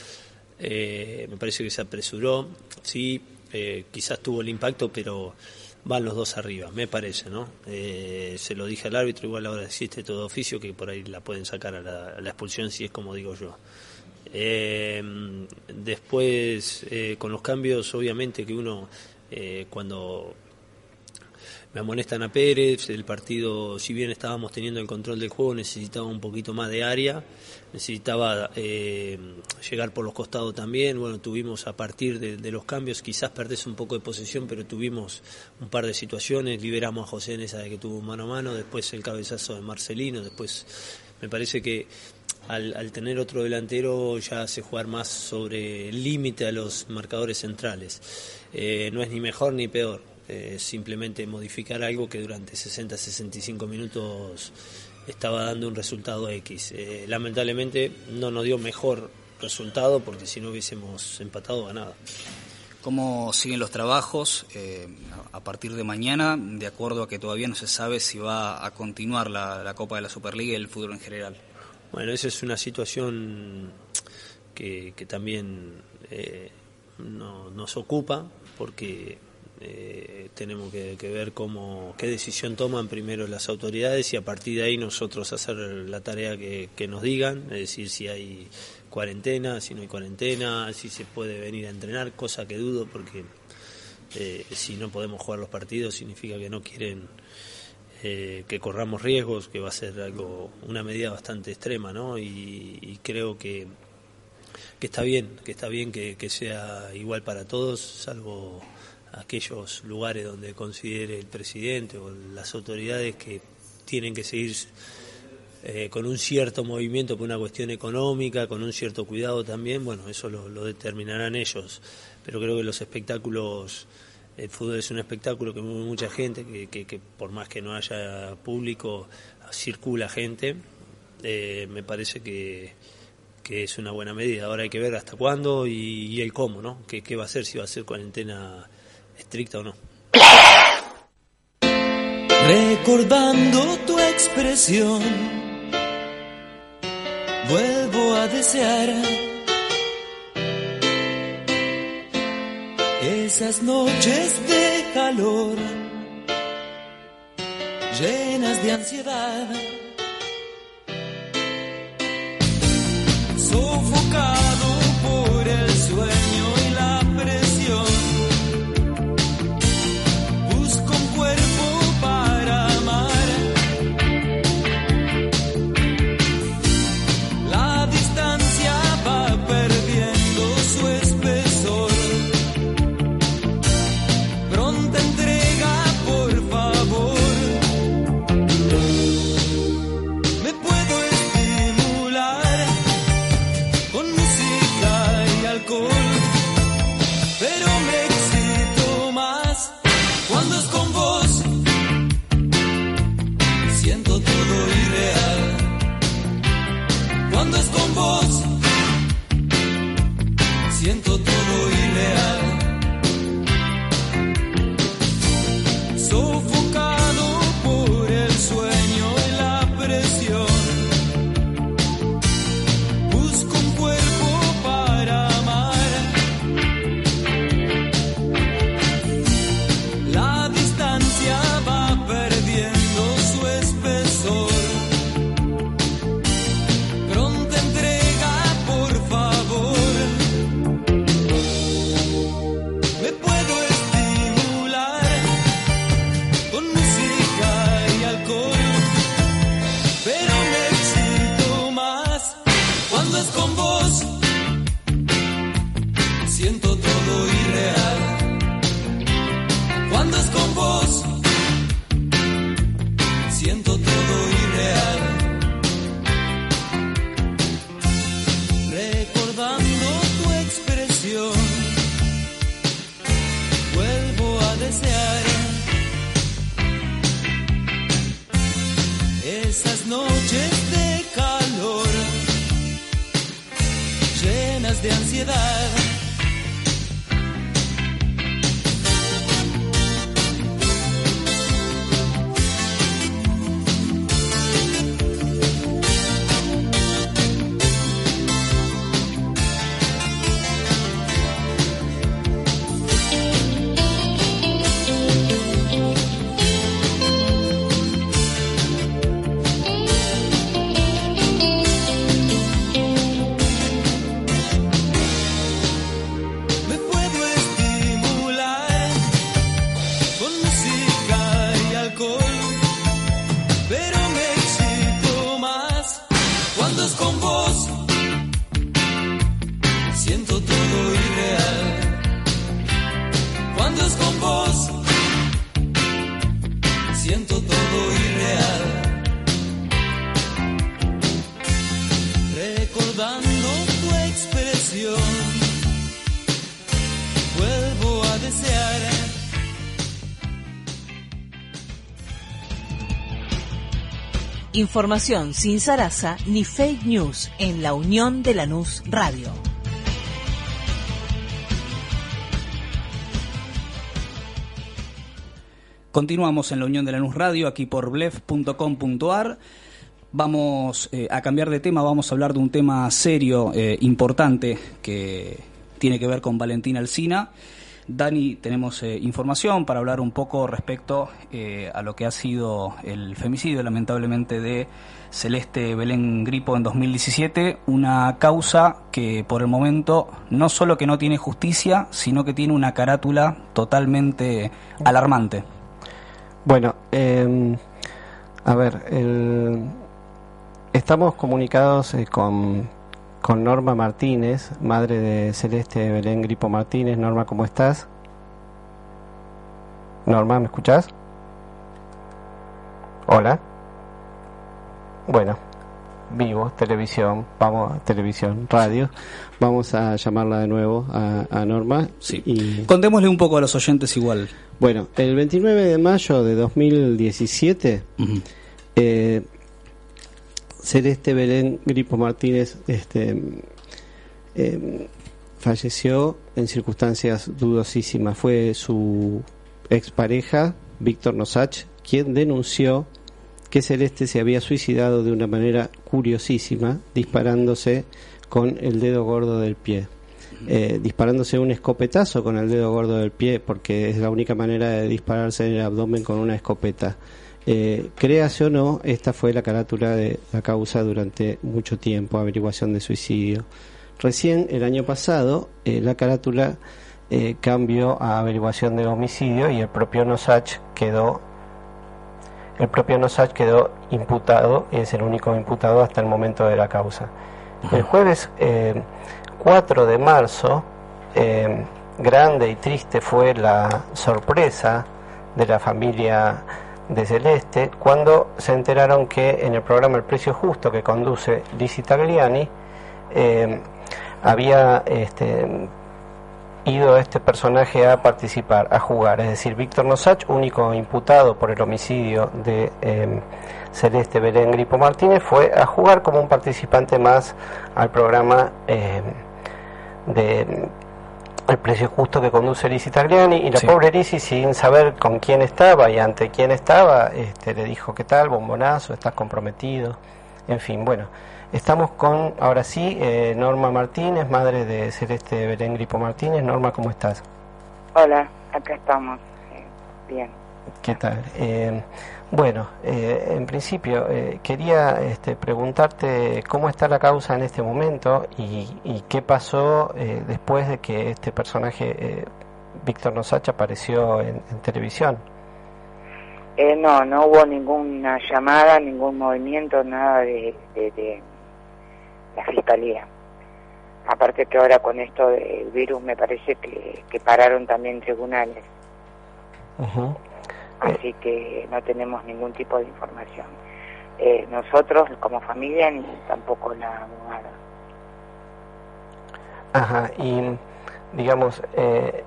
eh, me parece que se apresuró, sí, eh, quizás tuvo el impacto, pero van los dos arriba, me parece, ¿no? Eh, se lo dije al árbitro, igual ahora existe todo oficio que por ahí la pueden sacar a la expulsión si es como digo yo. Eh, después, eh, con los cambios, obviamente que uno, eh, cuando me amonestan a Pérez, el partido, si bien estábamos teniendo el control del juego, necesitaba un poquito más de área, necesitaba eh, llegar por los costados también. Bueno, tuvimos a partir de, de, los cambios, quizás perdés un poco de posesión, pero tuvimos un par de situaciones. Liberamos a José en esa de que tuvo mano a mano, después el cabezazo de Marcelino, después me parece que al, al, tener otro delantero ya hace jugar más sobre el límite a los marcadores centrales. Eh, no es ni mejor ni peor, eh, simplemente modificar algo que durante 60-65 minutos estaba dando un resultado X. Eh, lamentablemente no nos dio mejor resultado porque si no hubiésemos empatado ganado. ¿Cómo siguen los trabajos a partir de mañana, de acuerdo a que todavía no se sabe si va a continuar la Copa de la Superliga y el fútbol en general? Bueno, esa es una situación que, que también eh, no, nos ocupa porque eh, tenemos que, que, ver cómo qué decisión toman primero las autoridades y a partir de ahí nosotros hacer la tarea que, que nos digan, es decir, si hay cuarentena, si no hay cuarentena, si se puede venir a entrenar, cosa que dudo porque eh, si no podemos jugar los partidos significa que no quieren eh, que corramos riesgos, que va a ser algo, una medida bastante extrema, ¿no? Y, creo que, que está bien, que está bien que, que, sea igual para todos, salvo aquellos lugares donde considere el presidente o las autoridades que tienen que seguir eh, con un cierto movimiento por una cuestión económica, con un cierto cuidado también, bueno, eso lo determinarán ellos, pero creo que los espectáculos el fútbol es un espectáculo que mueve mucha gente, que, que, por más que no haya público, circula gente. Eh, me parece que, que, es una buena medida. Ahora hay que ver hasta cuándo y, y el cómo, ¿no? ¿Qué, ¿Qué, va a ser? Si va a ser cuarentena estricta o no. Recordando tu expresión, vuelvo a desear esas noches de calor, llenas de ansiedad, sofocado Siento todo irreal. Recordando tu expresión vuelvo a desear. Información sin zaraza ni fake news en la Unión de Lanús Radio. Continuamos en la Unión de Lanús Radio, aquí por blef.com.ar. Vamos eh, a cambiar de tema, vamos a hablar de un tema serio, eh, importante, que tiene que ver con Valentina Alsina. Dani, tenemos eh, información para hablar un poco respecto a lo que ha sido el femicidio, lamentablemente, de Celeste Belén Gripo en 2017, una causa que por el momento no solo que no tiene justicia, sino que tiene una carátula totalmente alarmante. Bueno, eh, a ver, el- estamos comunicados eh, con, con Norma Martínez, madre de Celeste Belén Gripo Martínez. Norma, ¿cómo estás? Norma, ¿me escuchás? Hola. Bueno, vivo, televisión, vamos, televisión, radio. Vamos a llamarla de nuevo a, a Norma. Sí. Y, Contémosle un poco a los oyentes igual. Bueno, el 29 de mayo de 2017, Ujú. eh, Celeste Belén Gripo Martínez este, eh, falleció en circunstancias dudosísimas. Fue su expareja, Víctor Nosach, quien denunció que Celeste se había suicidado de una manera curiosísima, disparándose con el dedo gordo del pie. Eh, disparándose un escopetazo con el dedo gordo del pie, porque es la única manera de dispararse en el abdomen con una escopeta. Eh, créase o no, esta fue la carátula de la causa durante mucho tiempo, averiguación de suicidio. Recién el año pasado eh, la carátula eh, cambió a averiguación de homicidio y el propio Nosach quedó el propio Nosach quedó imputado, es el único imputado hasta el momento de la causa. El jueves eh, 4 de marzo, eh, grande y triste fue la sorpresa de la familia de Celeste cuando se enteraron que en el programa El Precio Justo que conduce Lizzie Tagliani eh, había este, ido este personaje a participar, a jugar, es decir, Víctor Nosach, único imputado por el homicidio de eh, Celeste Belén Gripo Martínez, fue a jugar como un participante más al programa de El Precio Justo que conduce Lizzie Tagliani y la Sí. pobre Lizzie sin saber con quién estaba y ante quién estaba, este, le dijo, ¿qué tal, bombonazo? ¿Estás comprometido? En fin, bueno, estamos con, ahora sí, eh, Norma Martínez, madre de Celeste Belén Gripo Martínez. Norma, ¿cómo estás? Hola, acá estamos. bien. ¿Qué tal? Eh, bueno, eh, en principio eh, quería este, preguntarte cómo está la causa en este momento y, y qué pasó eh, después de que este personaje, eh, Víctor Nosach, apareció en, en televisión. Eh, no, no hubo ninguna llamada, ningún movimiento, nada de, de, de la fiscalía. Aparte que ahora con esto del virus me parece que, que pararon también tribunales, Ujú. Así que no tenemos ningún tipo de información. Eh, nosotros como familia ni tampoco la abogada. Ajá, y digamos, eh,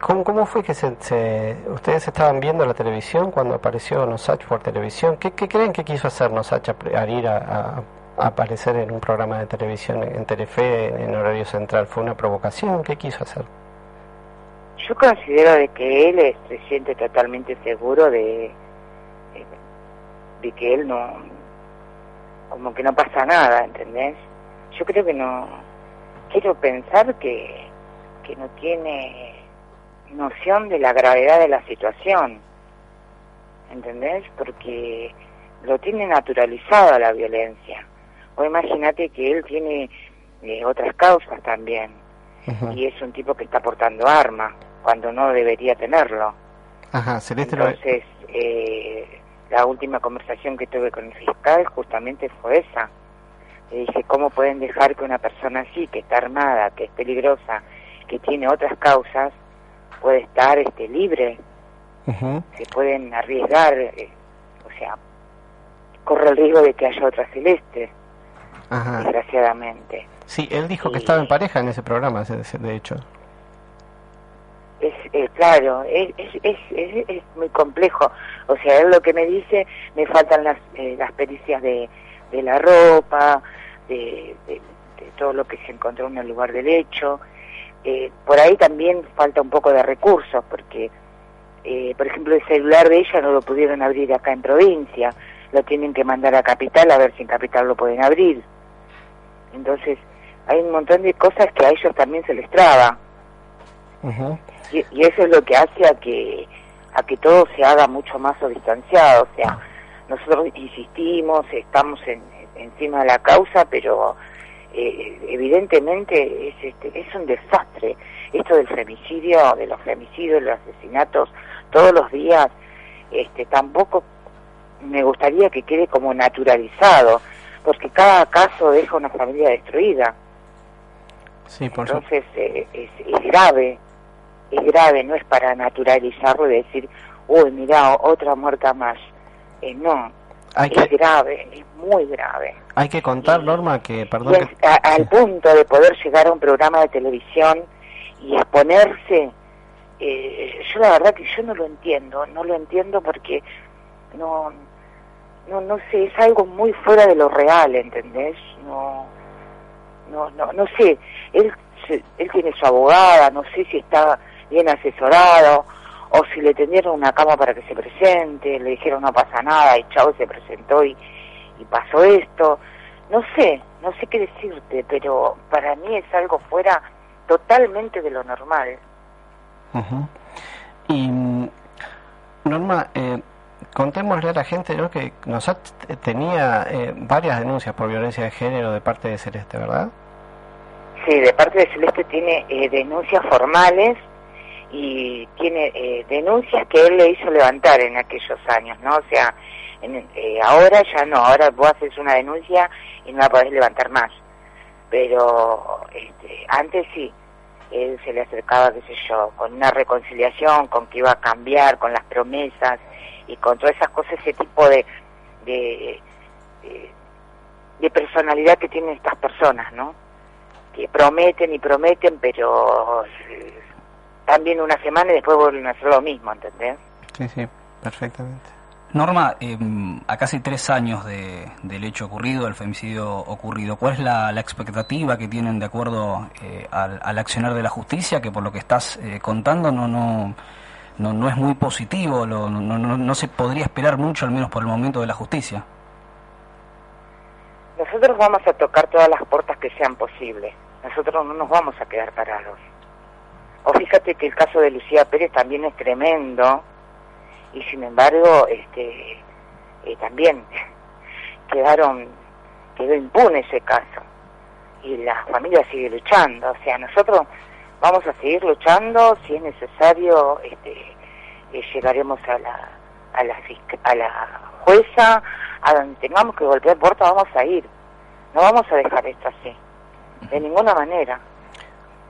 ¿cómo, ¿cómo fue que se, se- ustedes estaban viendo la televisión cuando apareció Nosach por televisión? ¿Qué, qué creen que quiso hacer Nosach al ir a, a- aparecer en un programa de televisión en Telefe en horario central? ¿Fue una provocación? ¿Qué quiso hacer? Yo considero de que él es- se siente totalmente seguro de, de que él no, como que no pasa nada, ¿entendés? Yo creo que no, quiero pensar que, que no tiene noción de la gravedad de la situación, ¿entendés? Porque lo tiene naturalizado la violencia. O imagínate que él tiene eh, otras causas también y es un tipo que está portando armas cuando no debería tenerlo. Ajá, Celeste. Entonces, eh, la última conversación que tuve con el fiscal justamente fue esa. Le dije, ¿cómo pueden dejar que una persona así, que está armada, que es peligrosa, que tiene otras causas, puede estar este, libre? Se pueden arriesgar, eh, o sea, corre el riesgo de que haya otra celeste, Ajá. desgraciadamente. Sí, él dijo que estaba en pareja en ese programa, de hecho. Es, claro, es, es, es, es- muy complejo. O sea, lo que me dice, me faltan las, eh, las pericias de, de la ropa, de, de- todo lo que se encontró en el lugar del hecho. Eh, por ahí también falta un poco de recursos, porque, eh, por ejemplo, el celular de ella no lo pudieron abrir acá en provincia, lo tienen que mandar a Capital a ver si en Capital lo pueden abrir. Entonces, hay un montón de cosas que a ellos también se les traba. Y, y eso es lo que hace a que a que todo se haga mucho más o distanciado o sea nosotros insistimos estamos en, encima de la causa pero eh, evidentemente es este, es un desastre esto del femicidio de los femicidios los asesinatos todos los días este tampoco me gustaría que quede como naturalizado porque cada caso deja una familia destruida. Sí, por entonces eh, es, es grave, es grave, no es para naturalizarlo y decir, uy, mira, otra muerta más. Eh, no, Hay es que, grave, es muy grave. hay que contar, Norma, que, perdón, es que- a- al punto de poder llegar a un programa de televisión y exponerse, eh, yo la verdad que yo no lo entiendo, no lo entiendo porque no, no, no sé, es algo muy fuera de lo real, ¿entendés? No, no, no, no sé, él, él tiene su abogada, no sé si está bien asesorado o si le tendieron una cama para que se presente, le dijeron no pasa nada y chao se presentó y, y pasó esto, no sé, no sé qué decirte, pero para mí es algo fuera totalmente de lo normal. Ujú. Y Norma, eh, contémosle a la gente ¿no? que nos tenía eh, varias denuncias por violencia de género de parte de Celeste, ¿verdad? Sí, de parte de Celeste tiene eh, denuncias formales y tiene eh, denuncias que él le hizo levantar en aquellos años, ¿no? O sea, en- eh, ahora ya no, ahora vos haces una denuncia y no la podés levantar más. Pero este, antes sí, él se le acercaba, qué sé yo, con una reconciliación, con que iba a cambiar, con las promesas y con todas esas cosas, ese tipo de, de, de, de personalidad que tienen estas personas, ¿no? que prometen y prometen, pero eh, también una semana y después vuelven a hacer lo mismo, ¿entendés? Sí, sí, perfectamente. Norma, eh, a casi tres años de- del hecho ocurrido, del femicidio ocurrido, ¿cuál es la, la expectativa que tienen de acuerdo eh, al, al accionar de la justicia? Que por lo que estás eh, contando no, no, no, no es muy positivo, lo- no, no, no se podría esperar mucho, al menos por el momento de la justicia. Nosotros vamos a tocar todas las puertas que sean posibles. Nosotros no nos vamos a quedar parados. O fíjate que el caso de Lucía Pérez también es tremendo y sin embargo, este, eh, también quedaron, quedó impune ese caso y la familia sigue luchando. O sea, nosotros vamos a seguir luchando si es necesario, este, eh, llegaremos a la, a la, a la jueza, a donde tengamos que golpear puerta vamos a ir. No vamos a dejar esto así, de ninguna manera,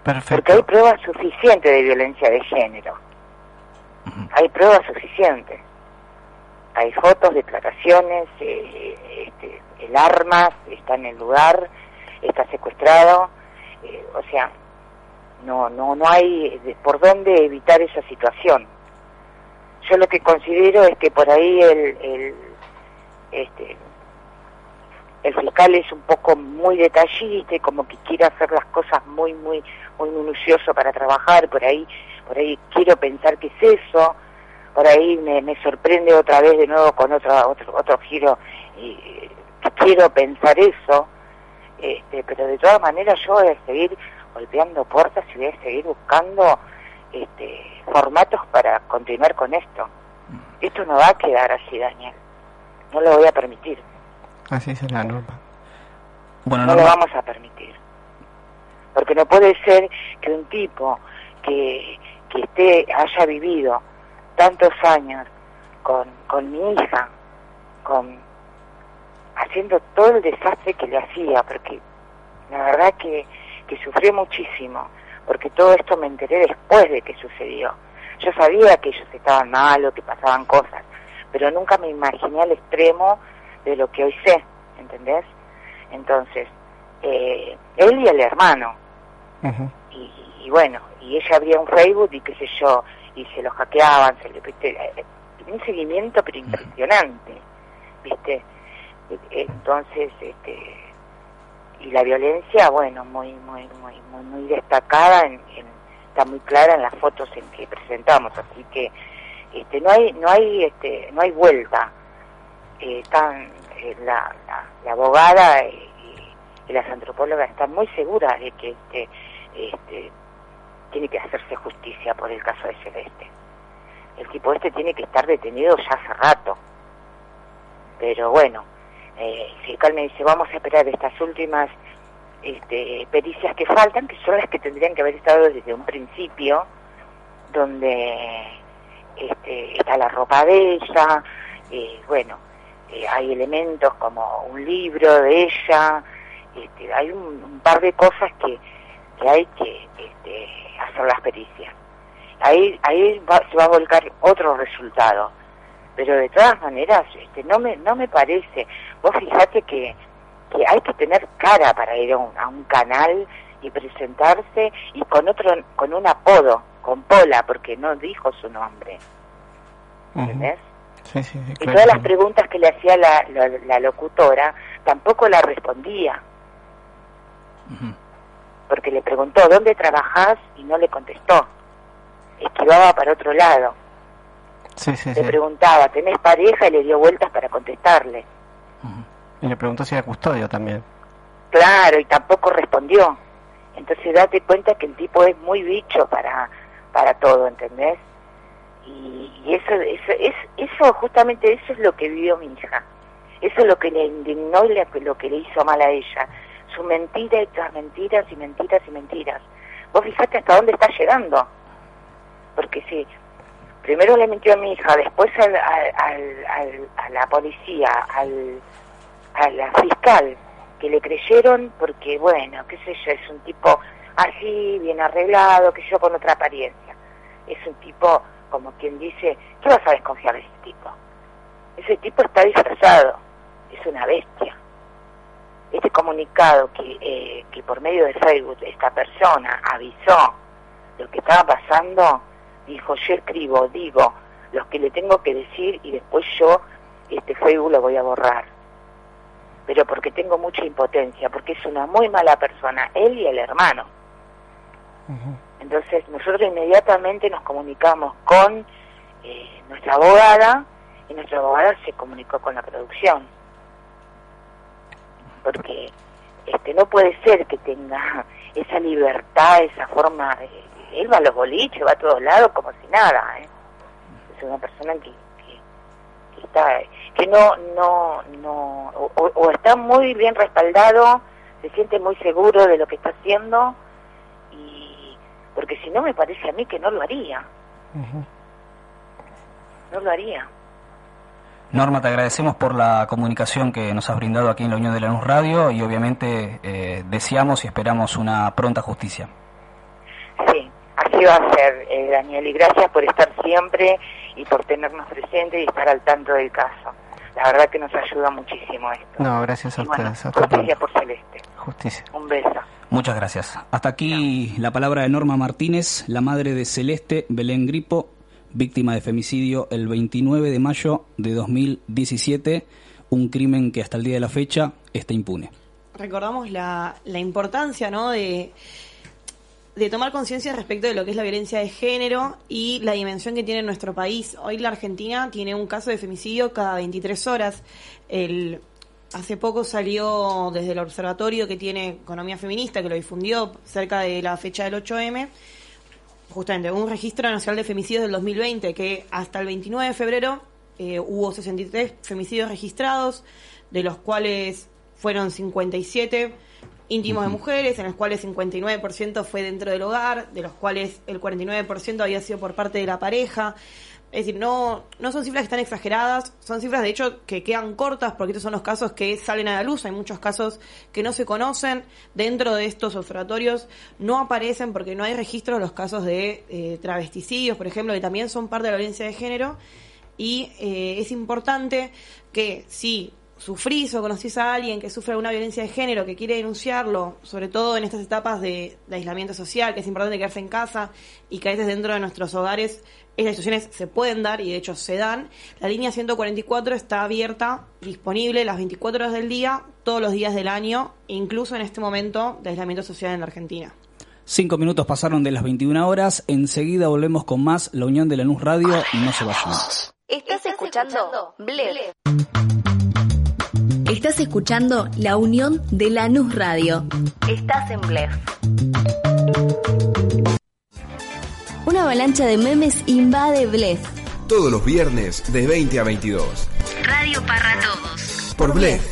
Perfecto. porque hay pruebas suficientes de violencia de género. Hay pruebas suficientes. Hay fotos, declaraciones, eh, este, el arma está en el lugar, está secuestrado, eh, o sea, no, no, no hay de- por dónde evitar esa situación. Yo lo que considero es que por ahí el, el este, el fiscal es un poco muy detallista y como que quiere hacer las cosas muy, muy, muy minucioso para trabajar, por ahí, por ahí quiero pensar que es eso, por ahí me, me sorprende otra vez de nuevo con otro, otro, otro giro y quiero pensar eso, este, pero de todas maneras yo voy a seguir golpeando puertas y voy a seguir buscando este, formatos para continuar con esto. Esto no va a quedar así, Daniel. No lo voy a permitir. Así es la norma. Bueno, no lo vamos a permitir. Porque no puede ser que un tipo que, que esté, haya vivido tantos años con, con mi hija, con haciendo todo el desastre que le hacía, porque la verdad que, que sufrí muchísimo, porque todo esto me enteré después de que sucedió. Yo sabía que ellos estaban mal o que pasaban cosas, pero nunca me imaginé al extremo de lo que hoy sé, ¿entendés? Entonces, eh, él y el hermano, y, y, bueno, y ella abría un Facebook y qué sé yo, y se lo hackeaban, se le, eh, un seguimiento pero impresionante, ¿viste? Entonces, este, y la violencia, bueno, muy, muy, muy, muy, muy destacada, en, está muy clara en las fotos en que presentamos, así que este, no hay, no hay, este, no hay vuelta. Eh, están eh, la, la, abogada y, y, las antropólogas están muy seguras de que este, este, tiene que hacerse justicia por el caso de Celeste. El tipo este tiene que estar detenido ya hace rato. Pero bueno, eh, el fiscal me dice, vamos a esperar estas últimas este, pericias que faltan, que son las que tendrían que haber estado desde un principio, donde este, está la ropa de ella, eh, bueno, hay elementos como un libro de ella, este, hay un, par de cosas que, que hay que este, hacer las pericias. Ahí, ahí se va a volcar otro resultado. Pero de todas maneras este no me no me parece. Vos fijate que que hay que tener cara para ir a un, canal y presentarse y con otro con un apodo con Pola porque no dijo su nombre. ¿entendés? Sí, sí, y todas las preguntas que le hacía la, la, locutora tampoco la respondía porque le preguntó dónde trabajás y no le contestó esquivaba para otro lado le preguntaba, ¿tenés pareja? Y le dio vueltas para contestarle. Y le preguntó si era custodio también. Claro, y tampoco respondió. Entonces date cuenta que el tipo es muy bicho para, para todo, ¿entendés? Y, eso, eso, es, eso, justamente eso es lo que vivió mi hija. Eso es lo que le indignó y lo que le hizo mal a ella. Su mentira y tras mentiras y mentiras y mentiras. Vos fijate hasta dónde está llegando. Porque si primero le mintió a mi hija, después al, a la policía, al, a la fiscal, que le creyeron porque, bueno, qué sé yo, es un tipo así, bien arreglado, que yo con otra apariencia. Es un tipo, como quien dice, ¿qué vas a desconfiar de ese tipo? Ese tipo está disfrazado, es una bestia. Este comunicado que, eh, que por medio de Facebook esta persona avisó lo que estaba pasando, dijo, yo escribo, digo lo que le tengo que decir y después yo este Facebook lo voy a borrar. Pero porque tengo mucha impotencia, porque es una muy mala persona, él y el hermano. Entonces nosotros inmediatamente nos comunicamos con eh, nuestra abogada y nuestra abogada se comunicó con la producción. Porque este no puede ser que tenga esa libertad, esa forma de, él va a los boliches, va a todos lados como si nada. ¿eh? Es una persona que, que, está, que no, no, no, o, está muy bien respaldado, se siente muy seguro de lo que está haciendo, y porque si no me parece a mí que no lo haría. No lo haría. Norma, te agradecemos por la comunicación que nos has brindado aquí en la Unión de la Luz Radio y obviamente eh, deseamos y esperamos una pronta justicia. Así va a ser, eh, Daniel, y gracias por estar siempre y por tenernos presentes y estar al tanto del caso. La verdad que nos ayuda muchísimo esto. No, gracias a ustedes. justicia por Celeste. Justicia. Un beso. Muchas gracias. Hasta aquí la palabra de Norma Martínez, la madre de Celeste Belén Gripo, víctima de femicidio el 29 de mayo de 2017. un crimen que hasta el día de la fecha está impune. Recordamos la, la importancia ¿no? de, de tomar conciencia respecto de lo que es la violencia de género y la dimensión que tiene nuestro país. Hoy la Argentina tiene un caso de femicidio cada 23 horas. El, hace poco salió desde el observatorio que tiene Economía Feminista, que lo difundió cerca de la fecha del 8M, justamente un registro nacional de femicidios del 2020, que hasta el 29 de febrero eh, hubo 63 femicidios registrados, de los cuales fueron 57 íntimos de mujeres, en los cuales 59% fue dentro del hogar, de los cuales el 49% había sido por parte de la pareja. Es decir, no, no son cifras que están exageradas, son cifras de hecho que quedan cortas porque estos son los casos que salen a la luz. Hay muchos casos que no se conocen dentro de estos observatorios, no aparecen porque no hay registro de los casos de eh, travesticidios, por ejemplo, que también son parte de la violencia de género. Y eh, es importante que si sufrís o conocís a alguien que sufre alguna violencia de género, que quiere denunciarlo, sobre todo en estas etapas de, de, aislamiento social, que es importante quedarse en casa y que a veces dentro de nuestros hogares estas situaciones se pueden dar y de hecho se dan, la línea 144 está abierta, disponible las 24 horas del día, todos los días del año, incluso en este momento de aislamiento social en la Argentina. Cinco minutos pasaron de las 21 horas, enseguida volvemos con más La Unión de la Luz Radio y no se vayan. Estás escuchando Bled. Estás escuchando La Unión de Lanús Radio. Estás en Blef. Una avalancha de memes invade Blef. Todos los viernes de 20 a 22. Radio para todos. Por Blef.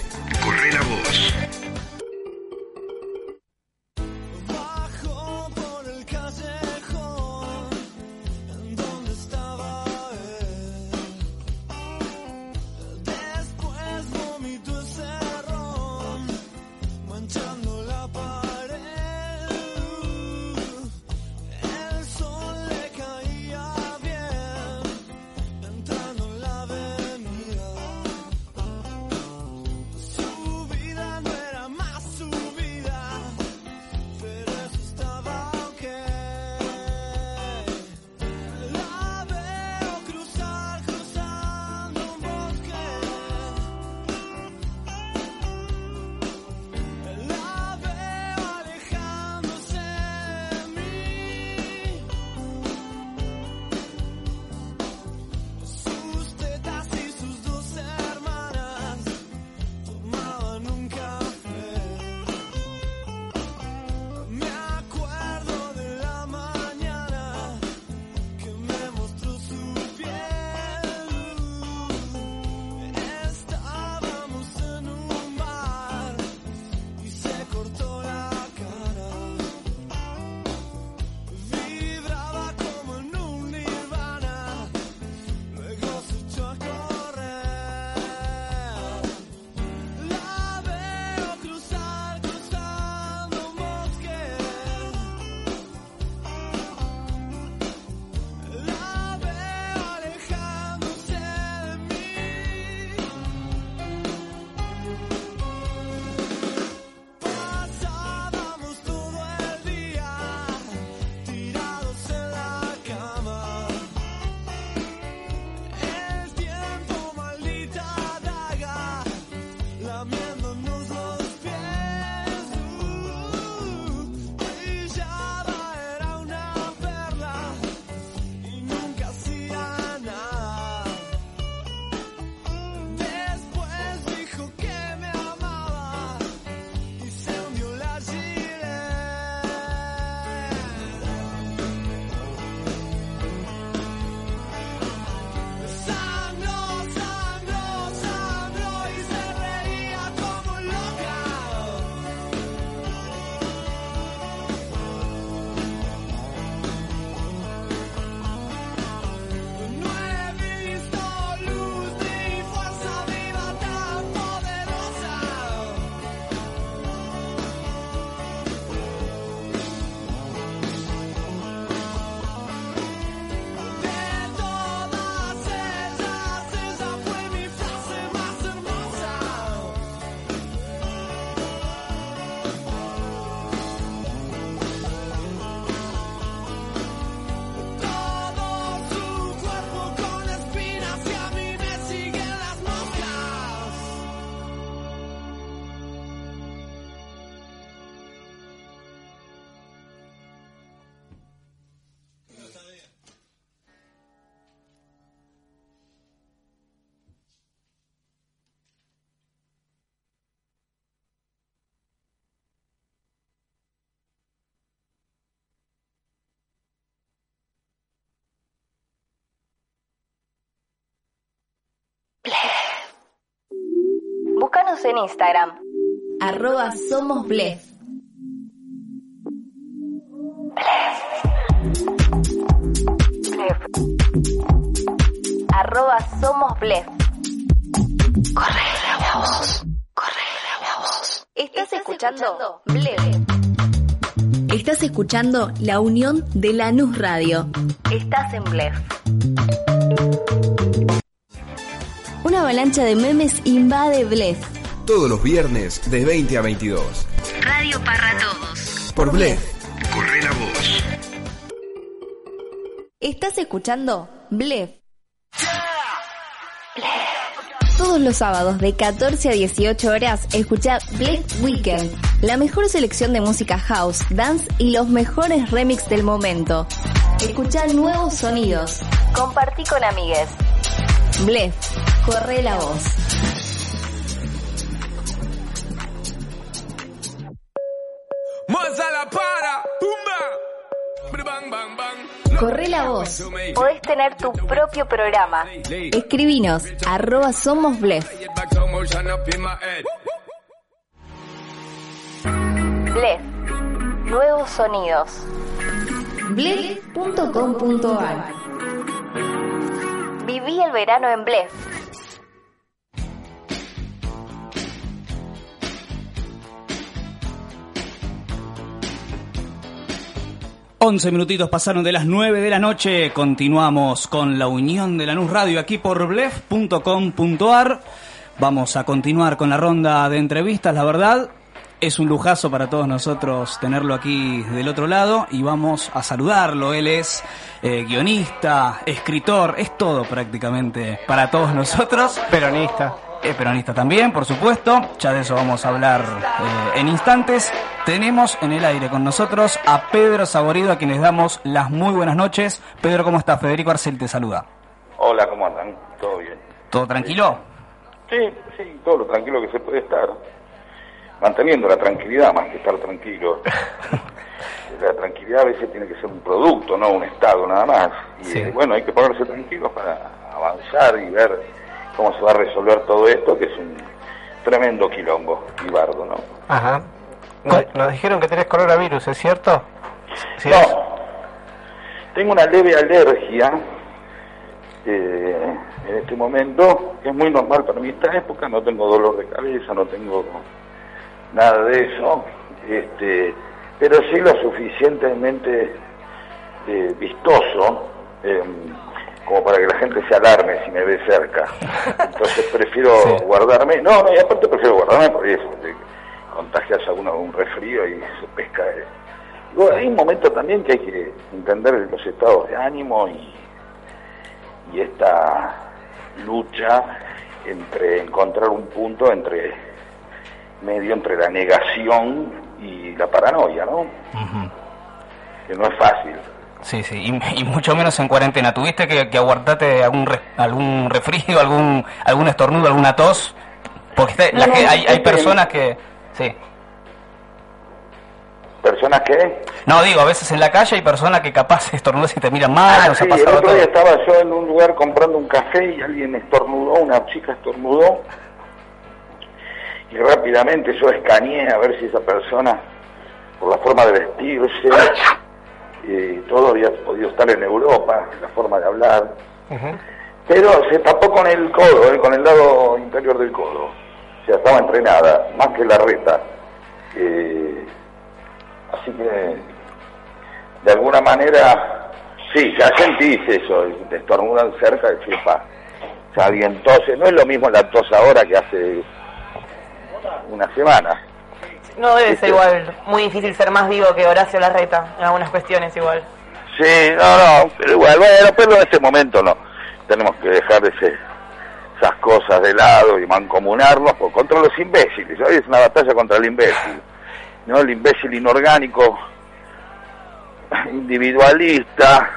Corre la voz. Seguinos en Instagram. Arroba Somos Blef. Arroba Somos Blef. Corre la voz. Corre la voz. Estás escuchando Blef. Estás escuchando la unión de Lanús Radio. Estás en Blef. Avalancha de memes invade Blef. Todos los viernes de 20 a 22. Radio para todos. Por Blef. Corre la voz. Estás escuchando Blef. Todos los sábados de 14 a 18 horas escucha Blef Weekend, la mejor selección de música house, dance y los mejores remix del momento. Escucha nuevos sonidos. Compartí con amigues. Blef, corre la voz. la para, pumba. Bang, bang, bang. Corre la voz. Podés tener tu propio programa. Escribinos, arroba somos Blef. Blef. Nuevos sonidos. Blef.com.ar Viví el verano en Blef. 11 minutitos pasaron de las 9 de la noche. Continuamos con la unión de Lanús Radio aquí por blef.com.ar. Vamos a continuar con la ronda de entrevistas, la verdad. Es un lujazo para todos nosotros tenerlo aquí del otro lado y vamos a saludarlo. Él es eh, guionista, escritor, es todo prácticamente para todos nosotros. Peronista. Es peronista también, por supuesto. Ya de eso vamos a hablar eh, en instantes. Tenemos en el aire con nosotros a Pedro Saborido, a quien les damos las muy buenas noches. Pedro, ¿cómo estás? Federico Arcel te saluda. Hola, ¿cómo andan? ¿Todo bien? ¿Todo tranquilo? Sí, sí, todo lo tranquilo que se puede estar. Manteniendo la tranquilidad más que estar tranquilo. la tranquilidad a veces tiene que ser un producto, no un estado nada más. Y Sí. eh, bueno, hay que ponerse tranquilos para avanzar y ver cómo se va a resolver todo esto, que es un tremendo quilombo y bardo, ¿no? Ajá. Nos, nos dijeron que tenés coronavirus, ¿es cierto? Sí. No, tengo una leve alergia eh, en este momento, que es muy normal para mí esta época, no tengo dolor de cabeza, no tengo nada de eso, este, pero sí lo suficientemente eh, vistoso eh, como para que la gente se alarme si me ve cerca. Entonces prefiero guardarme, no, no, y aparte prefiero guardarme por eso, de contagias a uno un resfrío y se pesca. eh. Hay un momento también que hay que entender los estados de ánimo y, y esta lucha entre encontrar un punto entre medio entre la negación y la paranoia, ¿no? Que no es fácil. Sí, sí, y, y mucho menos en cuarentena. ¿Tuviste que, que aguantarte algún re- algún resfrío, algún algún estornudo, alguna tos? Porque la No, que- no, hay, hay este- personas que... Sí. ¿Personas que No, digo, a veces en la calle hay personas que capaz estornudas y te miran mal, Ah, nos ha sí, el otro todo. día estaba yo en un lugar comprando un café y alguien estornudó, una chica estornudó y rápidamente yo escaneé a ver si esa persona, por la forma de vestirse y todo, había podido estar en Europa, la forma de hablar, pero se tapó con el codo, eh, con el lado interior del codo, o sea, estaba entrenada, más que la reta. Eh, así que de alguna manera, sí, ya sentís eso, te estornudan cerca y decís, pa, ya alguien tose, no es lo mismo la tos ahora que hace una semana. No debe Este- ser igual muy difícil ser más vivo que Horacio Larreta en algunas cuestiones igual. Sí, no, no, pero igual, bueno, pero en este momento no, tenemos que dejar ese, esas cosas de lado y mancomunarnos por, contra los imbéciles, hoy es una batalla contra el imbécil, ¿no? El imbécil inorgánico, individualista,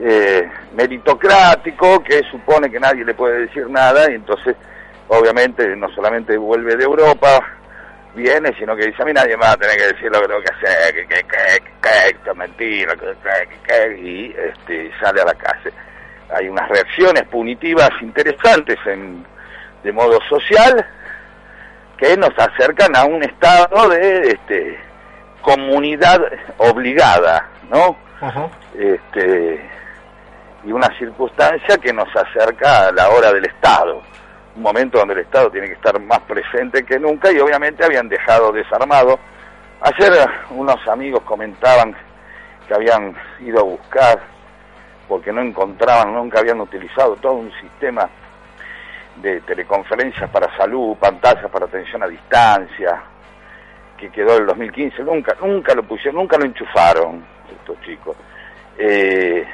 eh, meritocrático, que supone que nadie le puede decir nada y entonces obviamente no solamente vuelve de Europa, viene, sino que dice a mí nadie me va a tener que decir lo que tengo que hacer, que, que, que, que, esto es mentira, que, que, y este, sale a la calle. Hay unas reacciones punitivas interesantes en, de modo social que nos acercan a un estado de este, comunidad obligada, ¿no? Este, y una circunstancia que nos acerca a la hora del Estado, un momento donde el Estado tiene que estar más presente que nunca y obviamente habían dejado desarmado. Ayer unos amigos comentaban que habían ido a buscar porque no encontraban, nunca habían utilizado todo un sistema de teleconferencias para salud, pantallas para atención a distancia, que quedó en el 2015, nunca, nunca lo pusieron, nunca lo enchufaron estos chicos. Eh,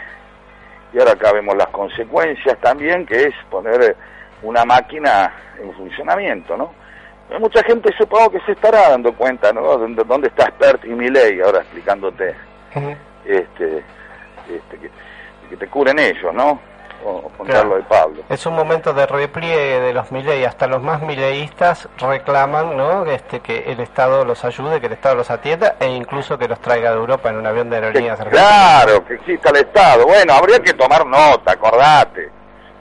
y ahora acá vemos las consecuencias también, que es poner una máquina en funcionamiento, ¿no? Hay mucha gente supongo que se estará dando cuenta, ¿no? ¿Dónde, dónde está Expert y Miley ahora explicándote este, este que, que te curen ellos, ¿no? O, contarlo de Pablo. Es un momento de repliegue de los Milei, hasta los más mileístas reclaman ¿no? este, que el Estado los ayude, que el Estado los atienda e incluso que los traiga de Europa en un avión de aerolíneas argentinas. Claro, que exista el Estado. Bueno, habría que tomar nota, acordate.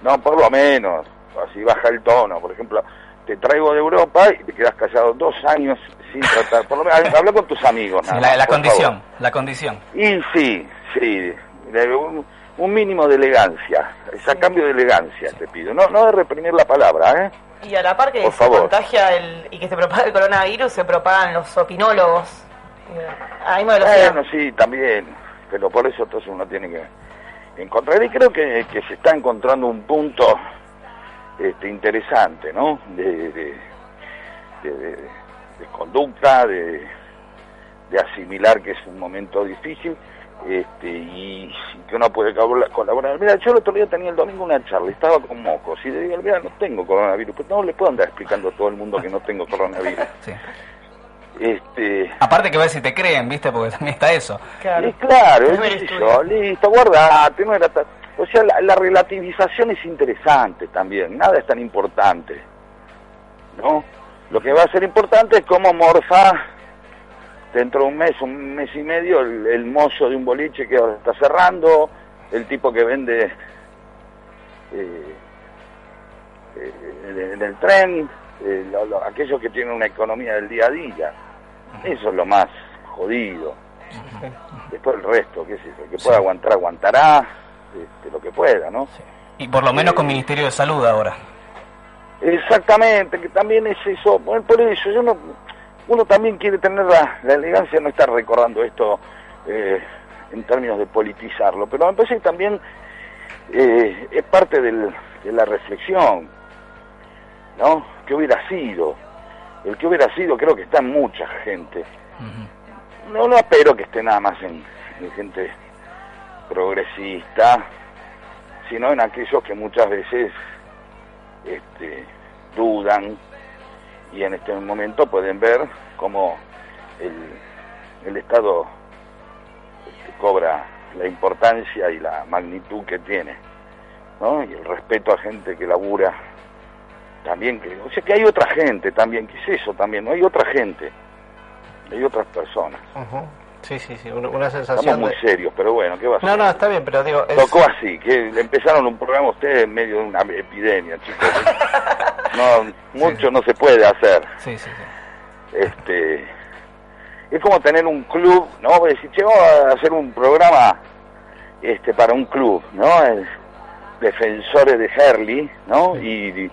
No, por lo menos, así baja el tono. Por ejemplo, te traigo de Europa y te quedas callado dos años sin tratar. Por lo menos, habla con tus amigos. Nada, la, condición, favor. la condición. Y sí, sí. Un, un mínimo de elegancia. Es a cambio de elegancia te pido. No, no de reprimir la palabra, ¿eh? Y a la par que Por se favor. contagia el, y que se propaga el coronavirus, se propagan los opinólogos. A misma velocidad. Bueno, sí, también, pero por eso entonces uno tiene que encontrar, y creo que, que se está encontrando un punto este, interesante, ¿no? De, de, de- de- de conducta, de, de asimilar que es un momento difícil este, y, y que uno puede colaborar-. Mira, yo el otro día tenía el domingo una charla, estaba con mocos y le digo, mira, no tengo coronavirus, pero no le puedo andar explicando a todo el mundo que no tengo coronavirus. Sí. Este, Aparte que ver si te creen, ¿viste? Porque también está eso. y claro, sé estudio. yo, listo, guardate, no era tan- O sea, la, la relativización es interesante también, nada es tan importante, ¿no? Lo que va a ser importante es cómo morfa dentro de un mes, un mes y medio, el, el mozo de un boliche que ahora está cerrando, el tipo que vende eh, eh, en, en el tren, eh, lo- lo- aquellos que tienen una economía del día a día. Eso es lo más jodido. Después el resto, qué sé yo, el que pueda aguantar, aguantará, este, lo que pueda, ¿no? Y por lo menos con Ministerio de Salud ahora. Exactamente, que también es eso, bueno, por eso yo no, uno también quiere tener la, la elegancia de no estar recordando esto eh, en términos de politizarlo, pero me parece que también eh, es parte del- de la reflexión, ¿no? ¿Qué hubiera sido? El que hubiera sido creo que está en mucha gente. No, no espero que esté nada más en, en gente progresista, sino en aquellos que muchas veces este, dudan y en este momento pueden ver cómo el, el Estado este, cobra la importancia y la magnitud que tiene, ¿no? Y el respeto a gente que labura también, que, o sea que hay otra gente también, que es eso también, no hay otra gente, hay otras personas. Sí, sí, sí, una, una Estamos sensación muy de... serios, pero bueno, ¿qué va a ser? No, no, está bien, pero digo... es- Tocó así, que empezaron un programa ustedes en medio de una epidemia, chicos. No, mucho no se puede hacer. Sí, sí, sí. Este, es como tener un club, ¿no? Vos decís, che, vamos a hacer un programa este, para un club, ¿no? El defensores de Herley, ¿no? Y, y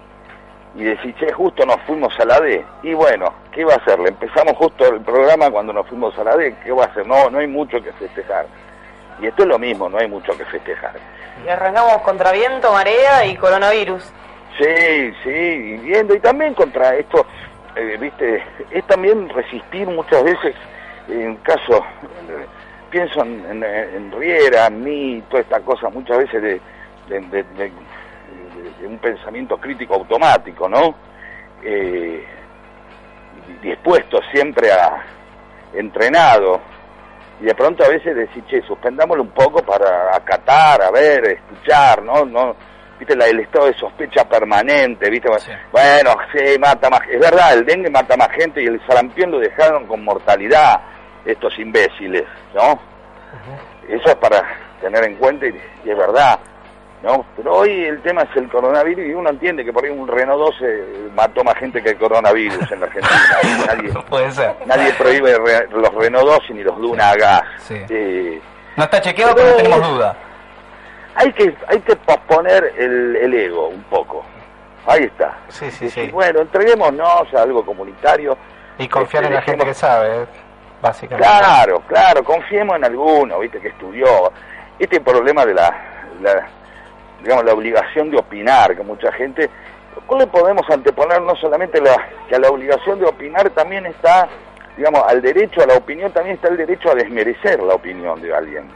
decís, che, justo nos fuimos a la D. Y bueno, ¿qué va a hacer? Le empezamos justo el programa cuando nos fuimos a la D, ¿qué va a hacer? No, no hay mucho que festejar. Y esto es lo mismo, no hay mucho que festejar. Y arrancamos contra viento, marea y coronavirus. Sí, sí, y viendo, y también contra esto, eh, viste, es también resistir muchas veces, en caso, eh, pienso en, en, en Riera, en mí, toda esta cosa, muchas veces de, de, de- de- de- de un pensamiento crítico automático, ¿no? Eh, dispuesto siempre a, entrenado, y de pronto a veces decir, che, suspendámoslo un poco para acatar, a ver, escuchar, ¿no? no viste la, el estado de sospecha permanente, viste bueno, sí, mata más, es verdad, el dengue mata más gente y el sarampión lo dejaron con mortalidad estos imbéciles, ¿no? Eso es para tener en cuenta y, y es verdad. ¿No? Pero hoy el tema es el coronavirus y uno entiende que por ahí un Renault 12 mató más gente que el coronavirus en la Argentina. nadie, Puede ser. nadie prohíbe re- los Renault 12 ni los Duna gas. Eh, No está chequeado, pero no tenemos duda. hay que hay que posponer el, el ego un poco. Ahí está. Sí, sí, Decir, Bueno, entreguémonos a algo comunitario. Y confiar Este, en la gente que sabe, básicamente. Claro, claro, confiemos en alguno, viste, que estudió. Este problema de la, la, digamos, la obligación de opinar, que mucha gente, ¿cómo le podemos anteponer no solamente la, que a la obligación de opinar también está, digamos, al derecho a la opinión, también está el derecho a desmerecer la opinión de alguien?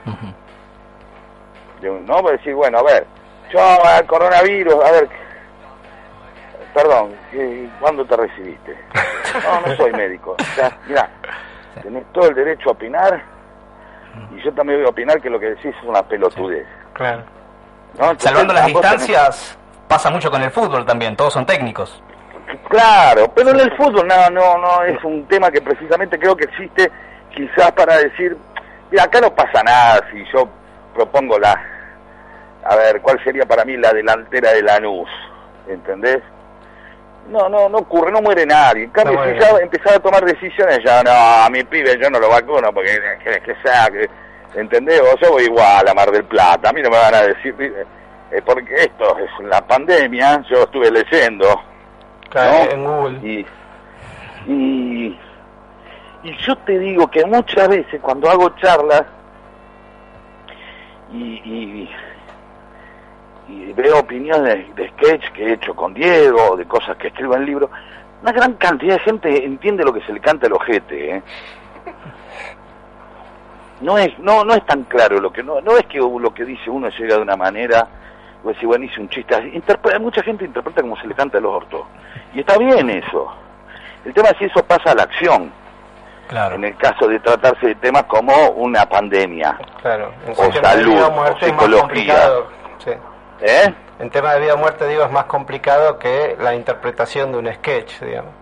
De un- ¿No? Para decir, bueno, a ver, yo al coronavirus, a ver, perdón, ¿qué- ¿cuándo te recibiste? No, no soy médico. O sea, mira, tenés todo el derecho a opinar y yo también voy a opinar que lo que decís es una pelotudez. Claro. ¿No? Salvando las distancias, pasa mucho con el fútbol también, todos son técnicos. Claro, pero en el fútbol no, no, no es un tema que precisamente creo que existe quizás para decir, mira, acá no pasa nada si yo propongo la, a ver, ¿cuál sería para mí la delantera de Lanús? ¿Entendés? No, no, no ocurre, no muere nadie. En cambio, No si ya empezar a tomar decisiones, ya no, a mi pibe yo no lo vacuno porque que, que sea, que, ¿entendés? O yo voy igual a Mar del Plata, a mí no me van a decir, eh, porque esto es la pandemia, yo estuve leyendo, Claro, ¿no? en Google. Y, y, y yo te digo que muchas veces cuando hago charlas y, y, y veo opiniones de sketch que he hecho con Diego, de cosas que escribo en libros, una gran cantidad de gente entiende lo que se le canta el ojete, ¿eh? No es, no, no es tan claro lo que no, no es que lo que dice uno llega de una manera, o decir, bueno, hice un chiste, así. Interpre- mucha gente interpreta como se le canta el orto. Y está bien eso. El tema es si eso pasa a la acción. Claro. En el caso de tratarse de temas como una pandemia. Claro. En O salud, vida o psicología. Sí. ¿Eh? En tema de vida o muerte, digo, es más complicado que la interpretación de un sketch, digamos.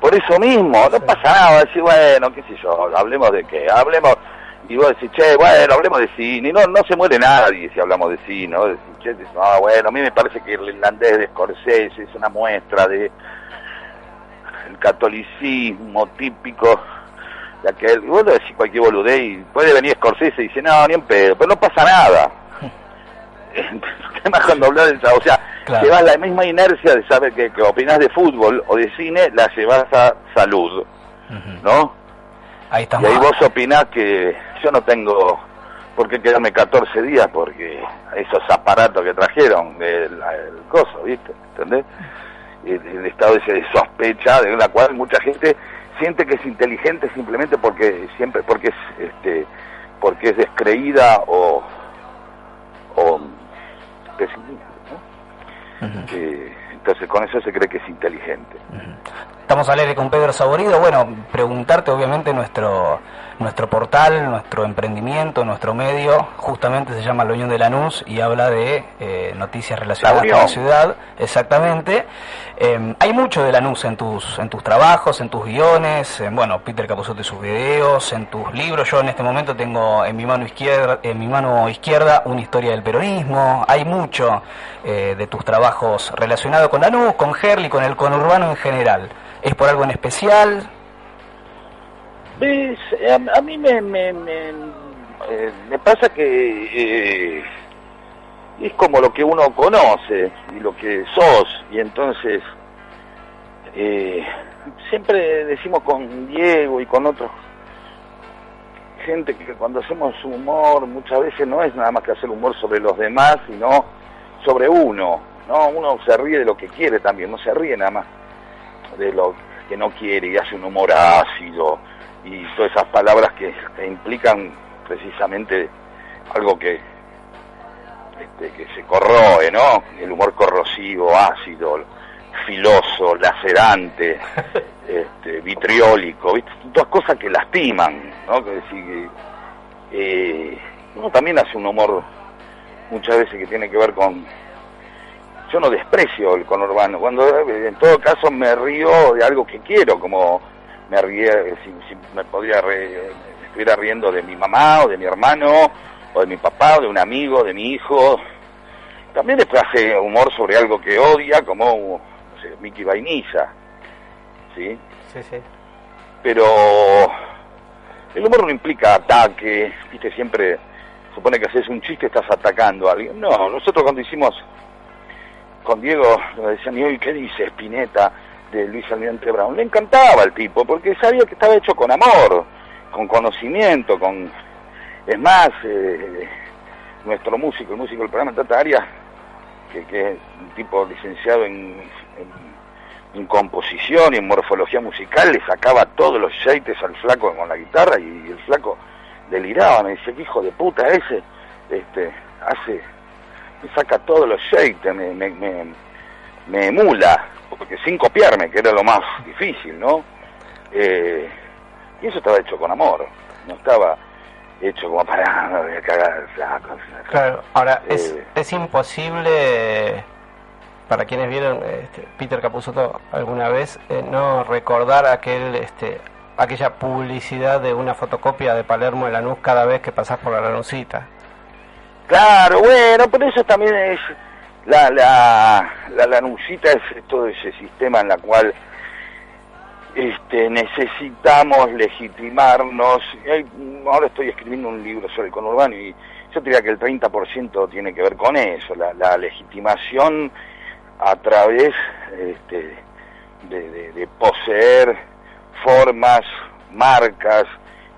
Por eso mismo, no pasa nada, decir, bueno, qué sé yo, hablemos de qué, hablemos, y vos decís, che, bueno, hablemos de cine, y no, no se muere nadie si hablamos de cine, ¿no? Decís, che, decís, ah, bueno, a mí me parece que el irlandés de Scorsese es una muestra de el catolicismo típico de aquel, y vos lo decís cualquier boludez, y puede venir Scorsese y dice, no, ni en pedo, pero no pasa nada. Es cuando hablas de o sea, Claro. llevas la misma inercia de saber que, que opinás de fútbol o de cine, la llevas a salud, ¿no? Ahí Y estamos. ahí vos opinás que yo no tengo por qué quedarme 14 días porque esos aparatos que trajeron, el, el coso, ¿viste? ¿Entendés? El, el estado ese de sospecha de la cual mucha gente siente que es inteligente simplemente porque siempre porque es este porque es descreída o o pesimista, ¿no? Eh, entonces con eso se cree que es inteligente. Estamos al aire con Pedro Saborido. Bueno, preguntarte obviamente nuestro nuestro portal, nuestro emprendimiento, nuestro medio, justamente se llama La Unión de Lanús y habla de eh, noticias relacionadas La con la ciudad. Exactamente. Eh, hay mucho de Lanús en tus en tus trabajos, en tus guiones, en, bueno, Peter Capuzotto y sus videos, en tus libros. Yo en este momento tengo en mi mano izquierda, en mi mano izquierda una historia del peronismo. Hay mucho eh, de tus trabajos relacionado con Lanús, con Herli, con el conurbano en general. ¿Es por algo en especial? ¿Ves? Eh, A, a mí me, me, me, eh, me pasa que eh, es como lo que uno conoce y lo que sos, y entonces eh, siempre decimos con Diego y con otros gente que cuando hacemos humor muchas veces no es nada más que hacer humor sobre los demás, sino sobre uno, ¿no? Uno se ríe de lo que quiere también, no se ríe nada más de lo que no quiere y hace un humor ácido y todas esas palabras que, implican precisamente algo que este, que se corroe, ¿no? El humor corrosivo, ácido, filoso, lacerante, este, vitriólico, ¿viste? todas cosas que lastiman, ¿no? Que decir eh, uno también hace un humor muchas veces que tiene que ver con yo no desprecio el conurbano, cuando en todo caso me río de algo que quiero, como me ríe, eh, si, si me podría re- me estuviera riendo de mi mamá o de mi hermano o de mi papá o de un amigo, de mi hijo, También después hace humor sobre algo que odia, como no sé, Mickey Vainilla, ¿sí? Sí, sí. Pero el humor no implica ataque, viste, siempre supone que haces un chiste estás atacando a alguien. No, nosotros cuando hicimos con Diego, nos decían, ¿y hoy qué dice Spinetta de Luis Almirante Brown? Le encantaba el tipo, porque sabía que estaba hecho con amor, con conocimiento, con... Es más, eh, nuestro músico, el músico del programa Tata Arias, que, que es un tipo licenciado en, en, composición y en morfología musical, le sacaba todos los shakes al flaco con la guitarra y el flaco deliraba, me decía, que hijo de puta ese, este, hace, me saca todos los me, me, me, me emula, porque sin copiarme, que era lo más difícil, ¿no? Eh, y eso estaba hecho con amor, no estaba hecho como para no, voy a cagar flaco. Claro, ahora, es, Eh. es imposible, para quienes vieron este, Peter Capusotto alguna vez, eh, no recordar aquel este, aquella publicidad de una fotocopia de Palermo en Lanús cada vez que pasás por la Lanusita. Claro, bueno, pero eso también es la la la lanucita es todo ese sistema en la cual este necesitamos legitimarnos. Ahora estoy escribiendo un libro sobre el conurbano y yo diría que el 30% tiene que ver con eso, la, legitimación a través este, de, poseer formas, marcas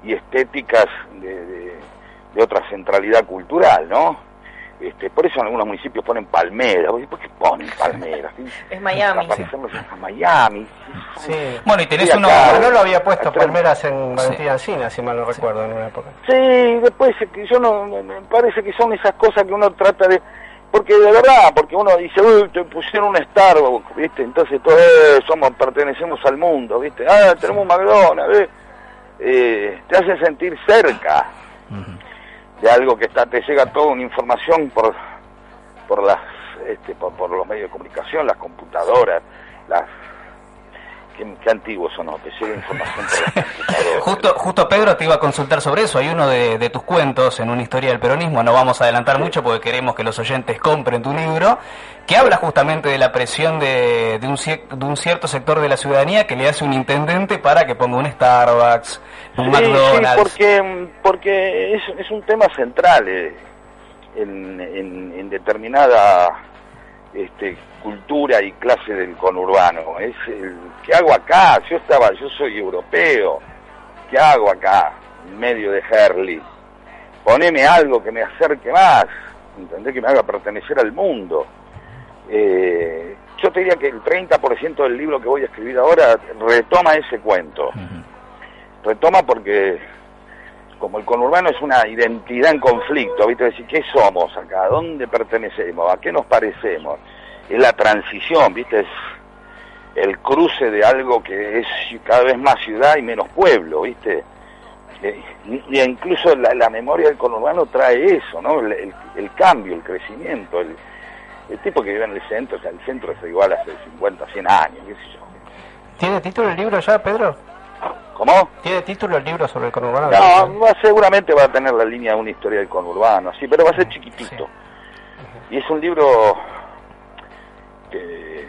y estéticas de otra centralidad cultural, ¿no? Este, por eso en algunos municipios ponen palmeras. ¿Por qué ponen palmeras? Es Miami. Para a Miami. Sí. Bueno, y tenés uno... acá- no lo había puesto acá- palmeras en Valentín Alsina, si mal no recuerdo, en una época. Sí, después que yo no, me- me parece que son esas cosas que uno trata de, porque de verdad, porque uno dice, uy, te pusieron un Starbucks, ¿viste? Entonces todos eh, somos, pertenecemos al mundo, ¿viste? Ah, tenemos un McDonald's, ¿ves? Eh, te hace sentir cerca de algo que está, te llega toda una información por, por las, este, por, por los medios de comunicación, las computadoras, las, qué, qué antiguos son, ¿no? Te llega información por las computadoras. Justo, justo Pedro te iba a consultar sobre eso. Hay uno de, de tus cuentos en una historia del peronismo, no vamos a adelantar mucho porque queremos que los oyentes compren tu libro, que habla justamente de la presión de, de un, cier- de un cierto sector de la ciudadanía que le hace un intendente para que ponga un Starbucks, un Sí, McDonald's. sí, porque, porque es, es un tema central eh, en, en- en determinada este, cultura y clase del conurbano. Es el, ¿qué hago acá? Yo estaba, yo soy europeo. ¿Qué hago acá? En medio de Herley. Poneme algo que me acerque más, ¿entendés? Que me haga pertenecer al mundo. Eh, yo te diría que el 30% del libro que voy a escribir ahora retoma ese cuento retoma porque como el conurbano es una identidad en conflicto, ¿viste? Decir, ¿qué somos acá? ¿A dónde pertenecemos? ¿A qué nos parecemos? Es la transición, ¿viste? Es el cruce de algo que es cada vez más ciudad y menos pueblo, ¿viste? Eh, Y, incluso la, la memoria del conurbano trae eso, ¿no? El, el- el cambio, el crecimiento, el, el tipo que vive en el centro, o sea, el centro es igual hace 50, 100 años, qué sé yo. ¿Tiene título el libro ya, Pedro? ¿Cómo? ¿Tiene título el libro sobre el conurbano? No, va- seguramente va a tener la línea de una historia del conurbano, sí, pero va a ser chiquitito. Y es un libro que-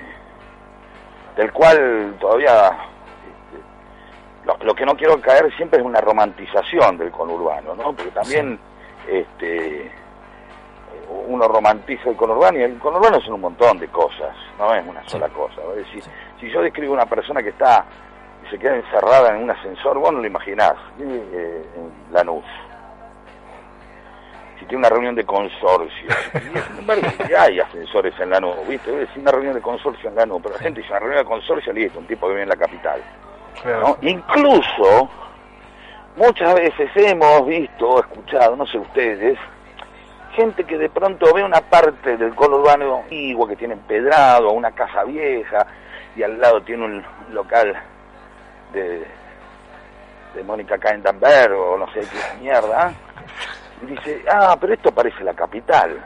del cual todavía este, lo, lo que no quiero caer siempre es una romantización del conurbano, ¿no? Porque también este uno romantiza el conurbano y el conurbano son un montón de cosas, no es una sola cosa. Es decir, si yo describo una persona que está y se queda encerrada en un ascensor, vos no lo imaginás, eh, en Lanús. Si tiene una reunión de consorcio, y sin embargo, hay ascensores en Lanús, ¿viste? Es una reunión de consorcio en Lanús, pero la gente dice una reunión de consorcio, listo, un tipo que vive en la capital. ¿no? Incluso, muchas veces hemos visto, escuchado, no sé ustedes, gente que de pronto ve una parte del conurbano antiguo que tiene empedrado, una casa vieja, y al lado tiene un local de, de Mónica Caendanberg o no sé qué mierda, y dice, ah, pero esto parece la capital,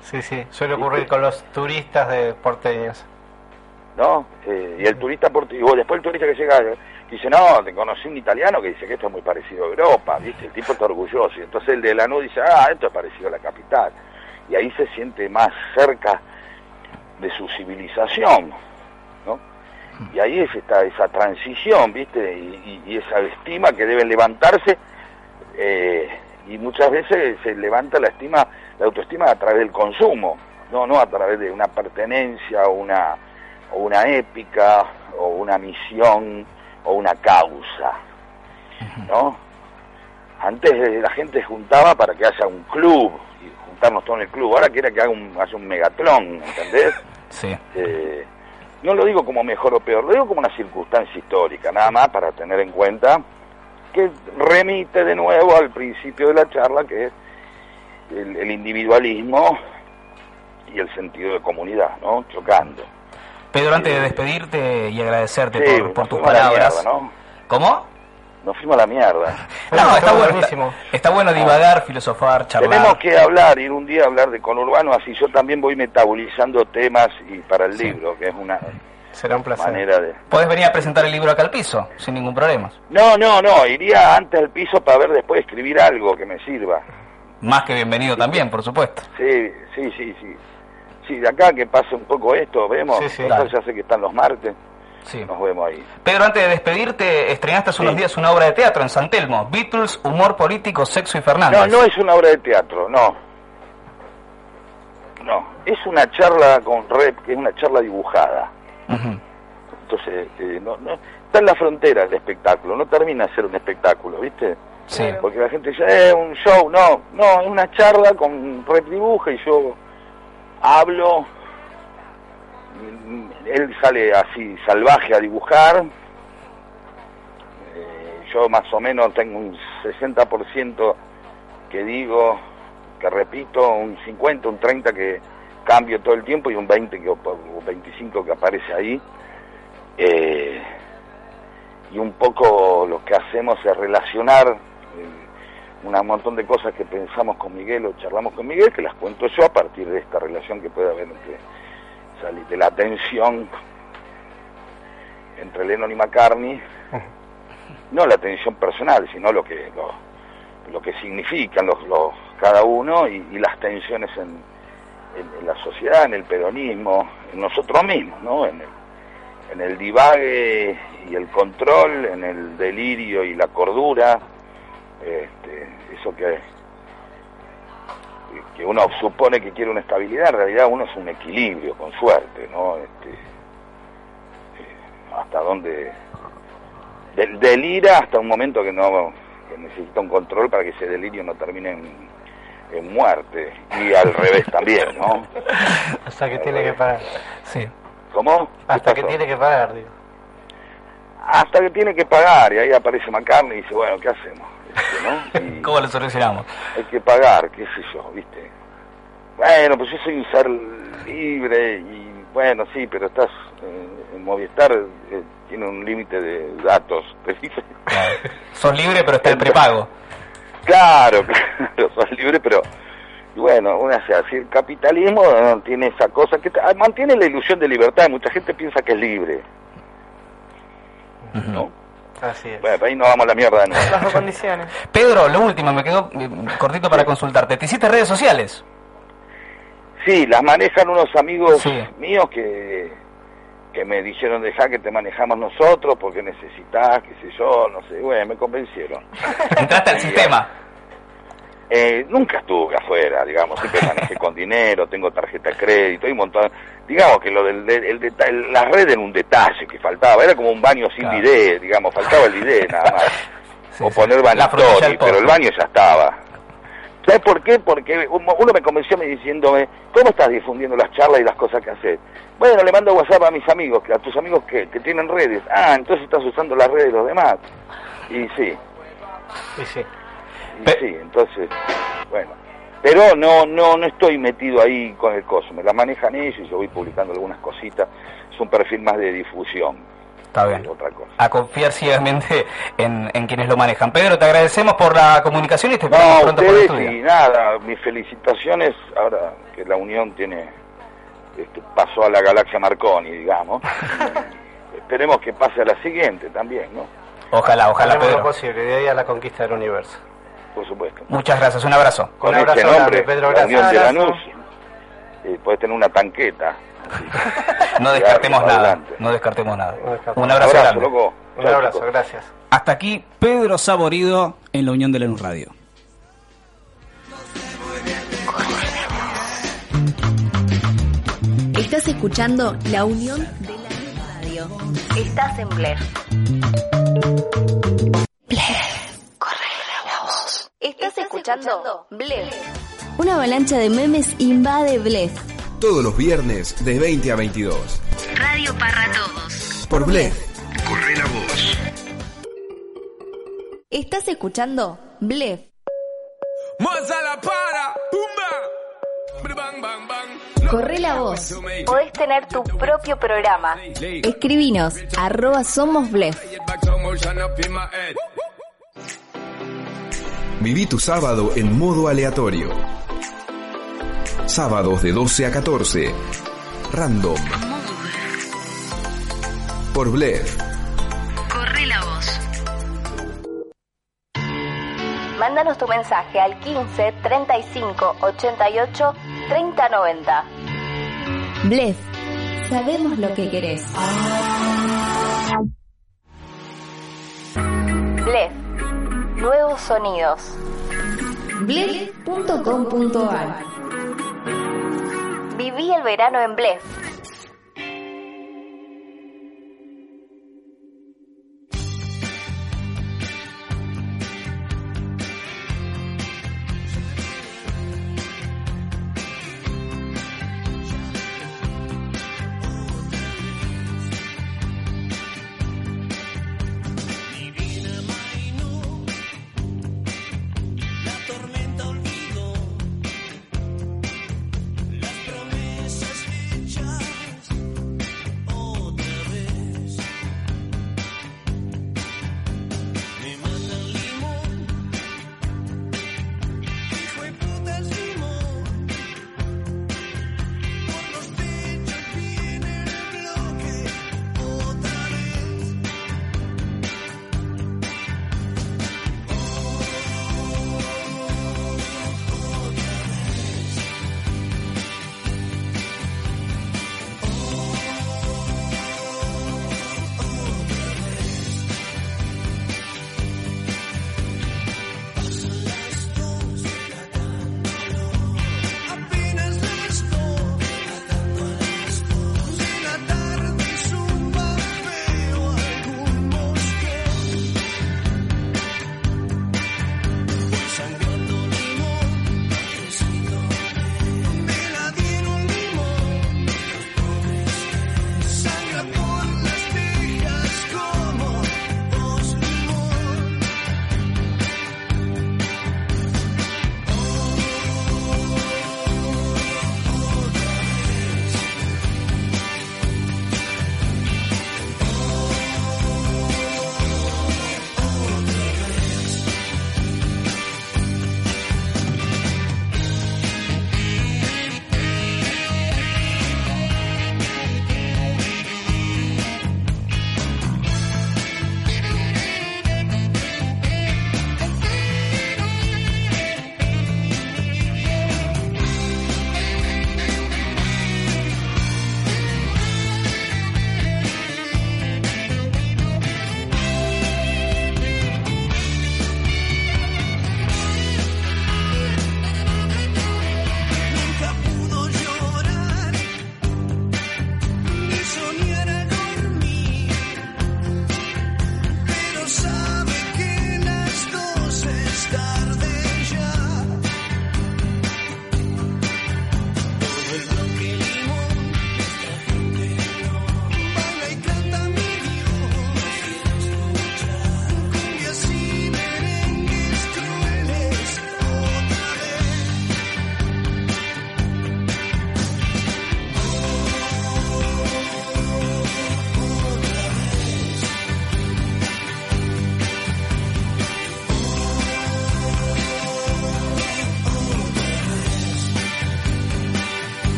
Sí, sí, suele ocurrir con los turistas de porteños. ¿no? Eh, y el turista portugués, después el turista que llega dice, no, te conocí un italiano que dice que esto es muy parecido a Europa, ¿viste? El tipo está orgulloso, y entonces el de Lanús dice, ah, esto es parecido a la capital. y ahí se siente más cerca de su civilización, ¿no? Y ahí es esta, esa transición, ¿viste? Y, y- y esa estima que deben levantarse, eh, y muchas veces se levanta la estima, la autoestima a través del consumo, no, no a través de una pertenencia o una, o una épica o una misión o una causa, ¿no? Antes eh, la gente juntaba para que haya un club y juntarnos todos en el club. Ahora quiere que haga un, haya un megatlón, ¿entendés? Sí. Eh, no lo digo como mejor o peor, lo digo como una circunstancia histórica, nada más para tener en cuenta que remite de nuevo al principio de la charla, que es el, el individualismo y el sentido de comunidad, ¿no? Chocando. Pedro, antes de despedirte y agradecerte Sí, por, tus palabras. mierda, ¿no? ¿Cómo? Nos fuimos a la mierda. No, está bueno, está, está bueno divagar, filosofar, charlar. Tenemos que hablar, ir un día a hablar de conurbano, así yo también voy metabolizando temas y para el libro, que es una Será un placer. manera de... Podés venir a presentar el libro acá al piso, sin ningún problema. No, no, no, iría antes al piso para ver después escribir algo que me sirva. Más que bienvenido también, por supuesto. Sí, sí, sí, sí. Sí, de acá que pase un poco esto, vemos. Sí, sí. Total, ya sé que están los martes. Sí. Nos vemos ahí. Pedro, antes de despedirte, estrenaste hace unos días una obra de teatro en San Telmo, Beatles, Humor Político, Sexo y Fernández. No, no es una obra de teatro, no. No, es una charla con rep, que es una charla dibujada. Entonces, eh, no, no, está en la frontera del espectáculo, no termina de ser un espectáculo, ¿viste? Sí. Porque la gente dice, eh, un show, no, no, es una charla con rep dibuja y yo hablo, mm, él sale así salvaje a dibujar, eh, yo más o menos tengo un 60% que digo, que repito, un 50, un 30 que cambio todo el tiempo y un 20 que, o 25 que aparece ahí. Eh, y un poco lo que hacemos es relacionar eh, un montón de cosas que pensamos con Miguel o charlamos con Miguel, que las cuento yo a partir de esta relación que puede haber entre, de la tensión entre Lennon y McCartney, no la tensión personal, sino lo que lo, lo que significan los, los cada uno y, y las tensiones en, en, la sociedad, en el peronismo, en nosotros mismos, ¿no? En el, en el divague y el control, en el delirio y la cordura, este, eso que, que uno supone que quiere una estabilidad, en realidad uno es un equilibrio, con suerte, ¿no? Este, eh, hasta donde del, delira hasta un momento que no que necesita un control para que ese delirio no termine en, en muerte y al revés también, ¿no? Hasta que tiene que parar. Sí. ¿Cómo? Hasta que tiene que parar, digo. hasta que tiene que pagar y ahí aparece McCartney y dice, bueno, ¿qué hacemos? Este, ¿no? Y ¿Cómo lo solucionamos? hay que pagar, qué sé yo, ¿viste? Bueno, pues yo soy un ser libre y bueno, sí, pero estás eh, en Movistar, eh, tiene un límite de datos, te dice. Sos libre, pero está el prepago. Claro, claro, sos libre, pero bueno, una sea así, el capitalismo tiene esa cosa que ah, mantiene la ilusión de libertad, mucha gente piensa que es libre. ¿No? Así es. Bueno, ahí no vamos a la mierda. Bajo condiciones. Pedro, lo último, me quedó eh, cortito para consultarte. ¿Te hiciste redes sociales? Sí, las manejan unos amigos Sí. míos que, que me dijeron, deja que te manejamos nosotros porque necesitas, qué sé yo, no sé, bueno, me convencieron. Entraste al sistema. Eh, nunca estuve afuera, digamos, siempre manejé con dinero, tengo tarjeta de crédito, hay un montón. Digamos que lo del el, el deta- la red era un detalle que faltaba, era como un baño sin Claro. digamos, faltaba el bidet nada más. Sí, o sí. poner del pero el baño ya estaba. ¿Sabes por qué? Porque uno me convenció me diciéndome, ¿cómo estás difundiendo las charlas y las cosas que haces? Bueno, le mando WhatsApp a mis amigos, a tus amigos que, que tienen redes. Ah, entonces estás usando las redes de los demás. Y sí, Y sí. y sí, entonces, bueno. Pero no, no, no estoy metido ahí con el coso, me la manejan ellos y yo voy publicando algunas cositas. Es un perfil más de difusión. Está bien. Otra cosa. A confiar ciegamente en, en quienes lo manejan. Pedro, te agradecemos por la comunicación y te esperamos No, pronto por el y nada, mis felicitaciones ahora que la Unión tiene este, pasó a la galaxia Marconi, digamos. Esperemos que pase a la siguiente también, ¿no? Ojalá, ojalá, Haremos lo Pedro. posible, de ahí a la conquista del universo. Por supuesto. Muchas gracias, un abrazo. Con Un abrazo este grande, nombre, Pedro, la Unión de gracias. Lanús, eh, podés tener una tanqueta. No descartemos nada. Adelante. No descartemos nada. descartemos Un abrazo, Abrazo, grande. loco. Un abrazo, gracias. Hasta aquí Pedro Saborido en la Unión de Lanús Radio. Estás escuchando La Unión de la Radio. Estás en Blef. Estás escuchando Blef. Una avalancha de memes invade Blef. Todos los viernes de 20 a 22. Radio para todos. Por Blef. Corre la voz. Estás escuchando Blef. la para, pumba. Corre la voz. Podés tener tu propio programa. Escribinos arroba somos Blef. Viví tu sábado en modo aleatorio. Sábados de 12 a 14. Random. Por Blef. Corre la voz. Mándanos tu mensaje al 15 35 88 30 90. Blef. Sabemos lo que querés. Blef. Nuevos sonidos. Blef.com.ar Viví el verano en Blef.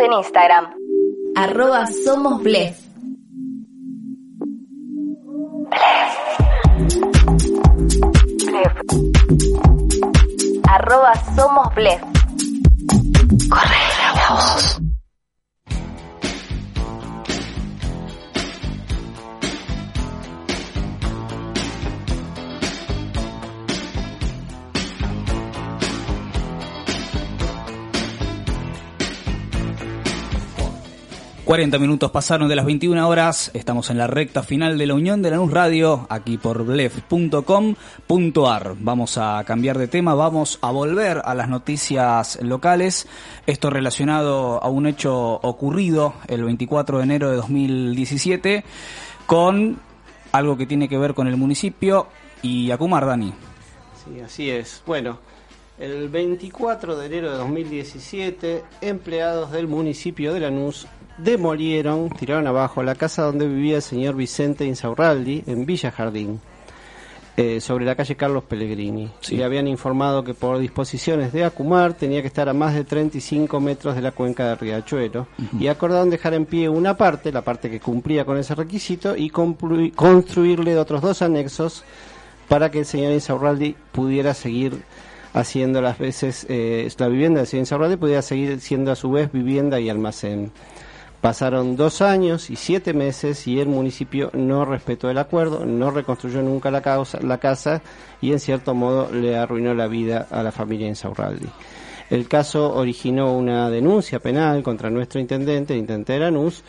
En Instagram. Arroba Somos Blef. 40 minutos pasaron de las 21 horas, estamos en la recta final de la Unión de la Luz Radio, aquí por blef.com.ar. Vamos a cambiar de tema, vamos a volver a las noticias locales, esto relacionado a un hecho ocurrido el 24 de enero de 2017 con algo que tiene que ver con el municipio y Acumar, Dani. Sí, así es. Bueno, el 24 de enero de 2017, empleados del municipio de Lanús demolieron, tiraron abajo la casa donde vivía el señor Vicente Insaurraldi en Villa Jardín, eh, sobre la calle Carlos Pellegrini. Le habían informado que por disposiciones de Acumar tenía que estar a más de 35 metros de la cuenca de Riachuelo y acordaron dejar en pie una parte, la parte que cumplía con ese requisito, y construirle otros dos anexos para que el señor Insaurraldi pudiera seguir haciendo las veces, eh, la vivienda del señor Insaurraldi pudiera seguir siendo a su vez vivienda y almacén. Pasaron dos años y siete meses y el municipio no respetó el acuerdo, no reconstruyó nunca la, causa, la casa y en cierto modo le arruinó la vida a la familia Insaurraldi. El caso originó una denuncia penal contra nuestro intendente, el intendente de Lanús,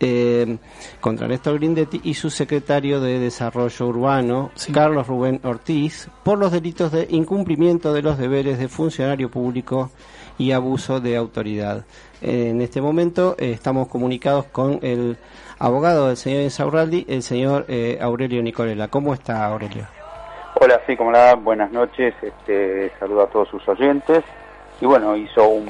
eh, contra Néstor Grindetti y su secretario de Desarrollo Urbano, Carlos Rubén Ortiz, por los delitos de incumplimiento de los deberes de funcionario público y abuso de autoridad. En este momento eh, estamos comunicados con el abogado del señor Insaurraldi, el señor eh, Aurelio Nicolela. ¿Cómo está Aurelio? Hola, sí, como la buenas noches, este, saludo a todos sus oyentes. Y bueno, hizo un,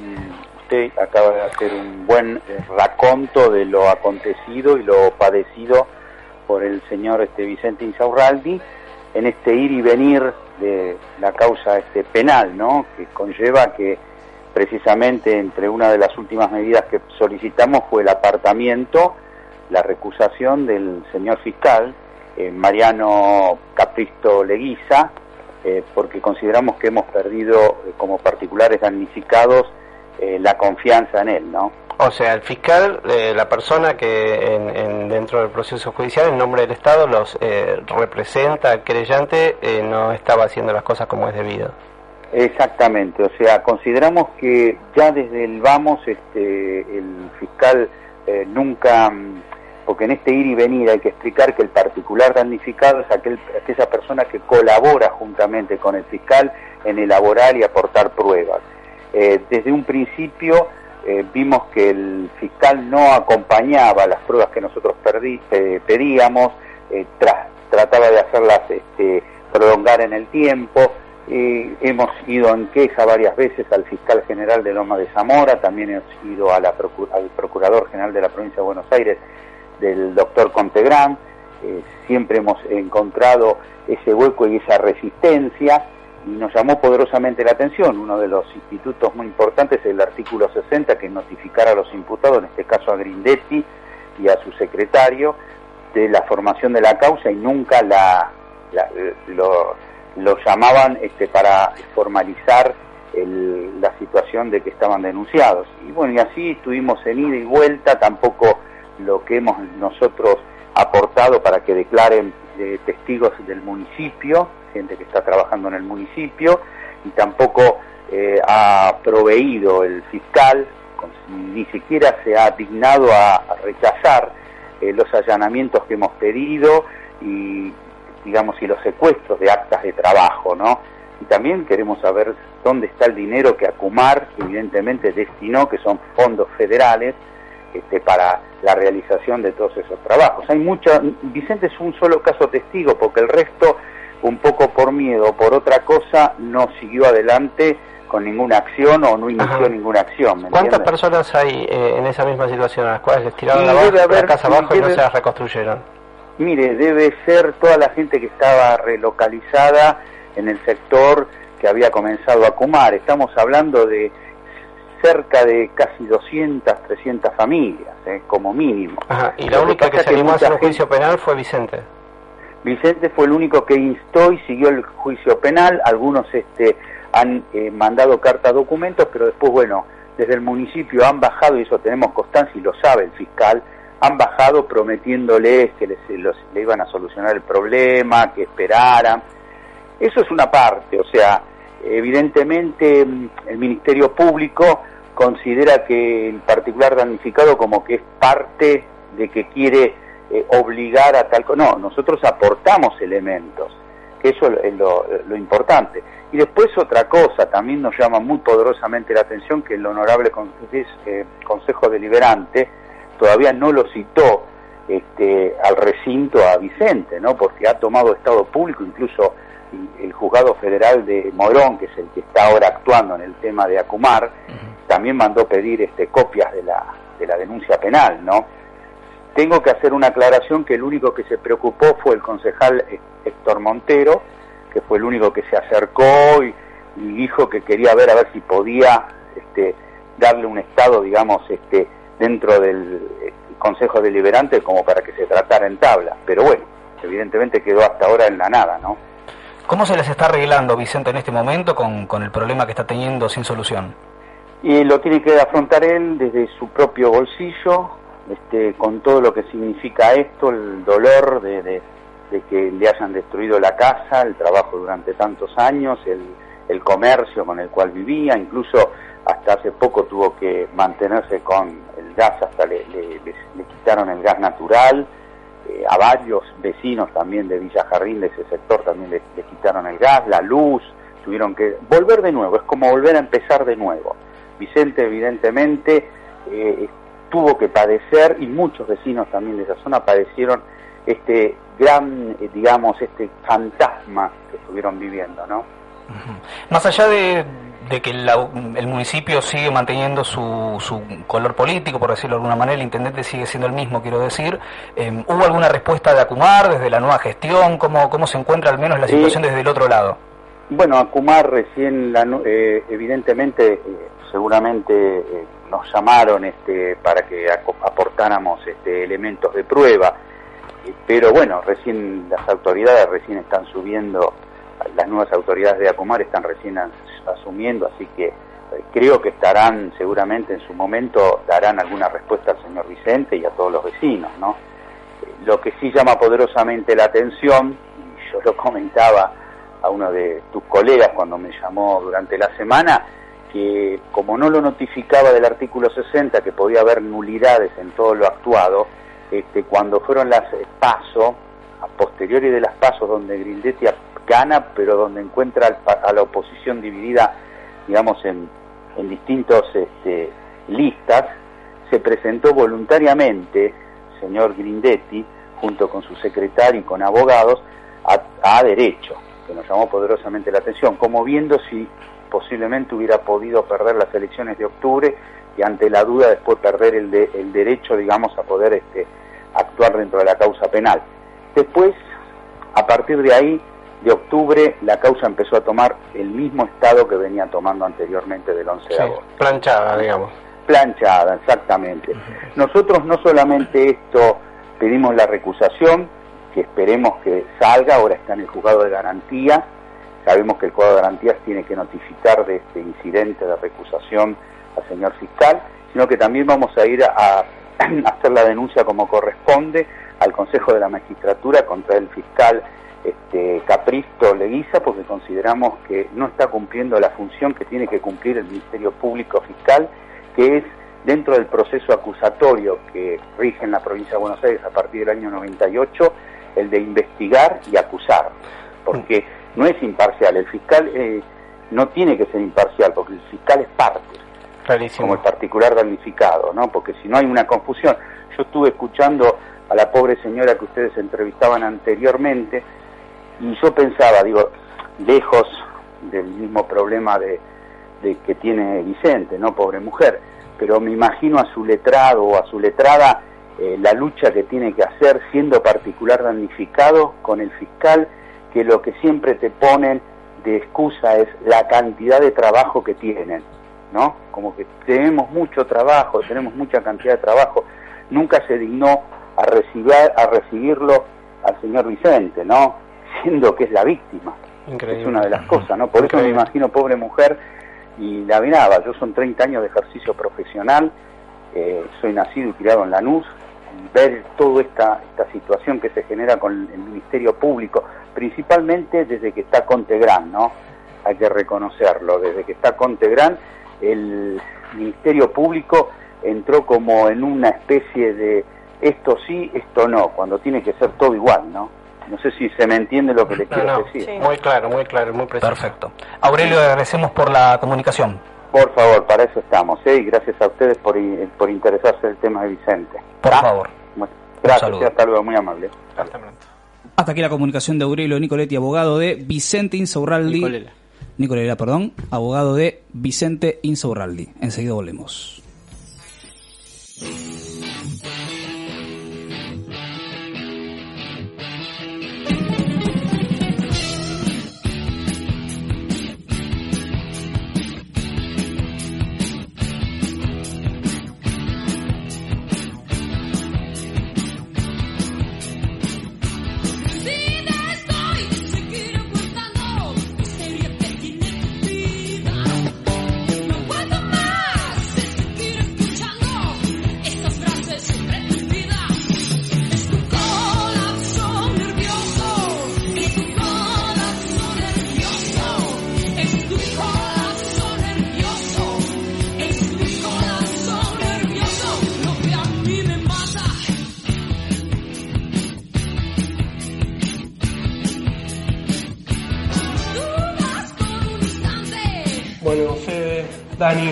usted acaba de hacer un buen eh, raconto de lo acontecido y lo padecido por el señor este, Vicente Insaurraldi en este ir y venir de la causa este, penal, ¿no? Que conlleva que precisamente entre una de las últimas medidas que solicitamos fue el apartamiento, la recusación del señor fiscal, eh, Mariano Capristo Leguiza, eh, porque consideramos que hemos perdido eh, como particulares damnificados la confianza en él, ¿no? O sea, el fiscal, la persona que en, dentro del proceso judicial, en nombre del Estado, los representa al querellante, no estaba haciendo las cosas como es debido. Exactamente, o sea, consideramos que ya desde el vamos este, el fiscal eh, nunca, mm, porque en este ir y venir hay que explicar que el particular damnificado es aquel, aquella persona que colabora juntamente con el fiscal en elaborar y aportar pruebas. Eh, desde un principio eh, vimos que el fiscal no acompañaba las pruebas que nosotros pedíamos, trataba de hacerlas este, prolongar en el tiempo, eh, hemos ido en queja varias veces al fiscal general de Loma de Zamora, también hemos ido al procurador general de la provincia de Buenos Aires, del doctor Contegrán. Eh, siempre hemos encontrado ese hueco y esa resistencia y nos llamó poderosamente la atención. Uno de los institutos muy importantes es el artículo 60, que es a los imputados, en este caso a Grindetti y a su secretario, de la formación de la causa y nunca la, lo, lo llamaban este, para formalizar la situación de que estaban denunciados. Y bueno, y así estuvimos en ida y vuelta, tampoco lo que hemos nosotros aportado para que declaren eh, testigos del municipio, gente que está trabajando en el municipio, y tampoco eh, ha proveído el fiscal, ni siquiera se ha dignado a, rechazar eh, los allanamientos que hemos pedido y, digamos, y los secuestros de actas de trabajo, ¿no? Y también queremos saber dónde está el dinero que Acumar, evidentemente, destinó, que son fondos federales, este, para la realización de todos esos trabajos. Hay mucha, Vicente es un solo caso testigo, porque el resto, un poco por miedo o por otra cosa, no siguió adelante con ninguna acción o no inició ninguna acción. ¿Cuántas personas hay eh, en esa misma situación a las cuales les tiraron la, casa abajo y no se las reconstruyeron? Mire, debe ser toda la gente que estaba relocalizada en el sector que había comenzado a Cumar. Estamos hablando de cerca de casi 200, 300 familias, ¿eh? como mínimo. Ajá, y la que única que pasa se animó a mucha hacer un gente- juicio penal fue Vicente. Vicente fue el único que instó y siguió el juicio penal. Algunos este, han eh, mandado carta documentos, pero después, bueno, desde el municipio han bajado, y eso tenemos constancia y lo sabe el fiscal, han bajado prometiéndoles que les, le iban a solucionar el problema, que esperaran. Eso es una parte, o sea, evidentemente mm, el Ministerio Público considera que el particular damnificado como que es parte de que quiere eh, obligar a tal. No, nosotros aportamos elementos, que eso es lo, lo importante. Y después otra cosa, también nos llama muy poderosamente la atención que el honorable eh, Consejo Deliberante todavía no lo citó este, al recinto a Vicente, ¿no? porque ha tomado estado público, incluso el- juzgado federal de Morón, que es el que está ahora actuando en el tema de Acumar, también mandó pedir este, copias de la, de la denuncia penal, ¿no? Tengo que hacer una aclaración que el único que se preocupó fue el concejal Héctor Montero, que fue el único que se acercó y, y dijo que quería ver a ver si podía este, darle un estado, digamos, este, dentro del eh, Consejo Deliberante como para que se tratara en tabla. Pero bueno, evidentemente quedó hasta ahora en la nada, ¿no? ¿Cómo se les está arreglando, Vicente, en este momento con, con el problema que está teniendo sin solución? Y lo tiene que afrontar él desde su propio bolsillo, este, con todo lo que significa esto, el dolor de, de- de que le hayan destruido la casa, el trabajo durante tantos años, el, el comercio con el cual vivía, incluso hasta hace poco tuvo que mantenerse con el gas, hasta le, le- quitaron el gas natural, eh, a varios vecinos también de Villa Jardín, de ese sector, también le, le quitaron el gas, la luz, tuvieron que volver de nuevo, es como volver a empezar de nuevo. Vicente evidentemente eh, tuvo que padecer y muchos vecinos también de esa zona padecieron este gran, eh, digamos, este fantasma que estuvieron viviendo, ¿no? Más allá de, de que la- el municipio sigue manteniendo su, su color político, por decirlo de alguna manera, el intendente sigue siendo el mismo, quiero decir, eh, ¿hubo alguna respuesta de Acumar desde la nueva gestión? ¿Cómo, cómo se encuentra al menos la situación desde el otro lado? Bueno, Acumar recién, la eh, evidentemente, eh, seguramente eh, nos llamaron este, para que aportáramos este, elementos de prueba, pero bueno, recién las autoridades recién están subiendo, las nuevas autoridades de Acumar están recién as- asumiendo, así que eh, creo que estarán seguramente en su momento, darán alguna respuesta al señor Vicente y a todos los vecinos, ¿no? Eh, Lo que sí llama poderosamente la atención, y yo lo comentaba a uno de tus colegas cuando me llamó durante la semana, que como no lo notificaba del artículo 60, que podía haber nulidades en todo lo actuado, este, cuando fueron las eh, PASO, a posteriori de las PASO, donde Grindetti gana, pero donde encuentra a la oposición dividida, digamos, en, en distintos este, listas, se presentó voluntariamente, señor Grindetti, junto con su secretario y con abogados, a, a derecho, que nos llamó poderosamente la atención, como viendo si posiblemente hubiera podido perder las elecciones de octubre y ante la duda después perder el, de- el derecho, digamos, a poder este, actuar dentro de la causa penal. Después, a partir de ahí, de octubre, la causa empezó a tomar el mismo estado que venía tomando anteriormente del 11 de Sí, agosto. planchada, digamos. Planchada, exactamente. Nosotros no solamente esto pedimos la recusación, que esperemos que salga, ahora está en el juzgado de garantía, sabemos que el juzgado de garantías tiene que notificar de este incidente de recusación al señor fiscal, sino que también vamos a ir a, a hacer la denuncia como corresponde al Consejo de la Magistratura contra el fiscal este, Capristo Leguiza, porque consideramos que no está cumpliendo la función que tiene que cumplir el Ministerio Público Fiscal, que es dentro del proceso acusatorio que rige en la provincia de Buenos Aires a partir del año 98, el de investigar y acusar, porque no es imparcial, el fiscal eh, no tiene que ser imparcial, porque el fiscal es parte, como el particular damnificado, ¿no? Porque si no hay una confusión, yo estuve escuchando a la pobre señora que ustedes entrevistaban anteriormente y yo pensaba, digo, lejos del mismo problema de, de que tiene Vicente, ¿no? Pobre mujer, pero me imagino a su letrado o a su letrada eh, la lucha que tiene que hacer siendo particular damnificado con el fiscal, que lo que siempre te ponen de excusa es la cantidad de trabajo que tienen. ¿no? Como que tenemos mucho trabajo, tenemos mucha cantidad de trabajo. Nunca se dignó a, recibir, a recibirlo al señor Vicente, ¿no? Siendo que es la víctima. Increíble. Es una de las cosas, ¿no? Por eso me imagino, pobre mujer, y la miraba. Yo son 30 años de ejercicio profesional, eh, soy nacido y criado en Lanús, y ver toda esta, esta situación que se genera con el Ministerio Público, principalmente desde que está Contegrán, ¿no? Hay que reconocerlo, desde que está Contegrán, el Ministerio Público entró como en una especie de esto sí, esto no, cuando tiene que ser todo igual, ¿no? No sé si se me entiende lo que le No, quiero no, decir. muy claro, muy claro, muy preciso. Perfecto. Aurelio, le agradecemos por la comunicación. Por favor, para eso estamos, ¿eh? y gracias a ustedes por, por interesarse del tema de Vicente. Por favor. Bueno, gracias, y hasta luego, muy amable. Hasta aquí la comunicación de Aurelio Nicoletti, abogado de Vicente Insaurraldi. Nicolela. Nicolela, perdón. Abogado de Vicente Insaurraldi. Enseguida volvemos.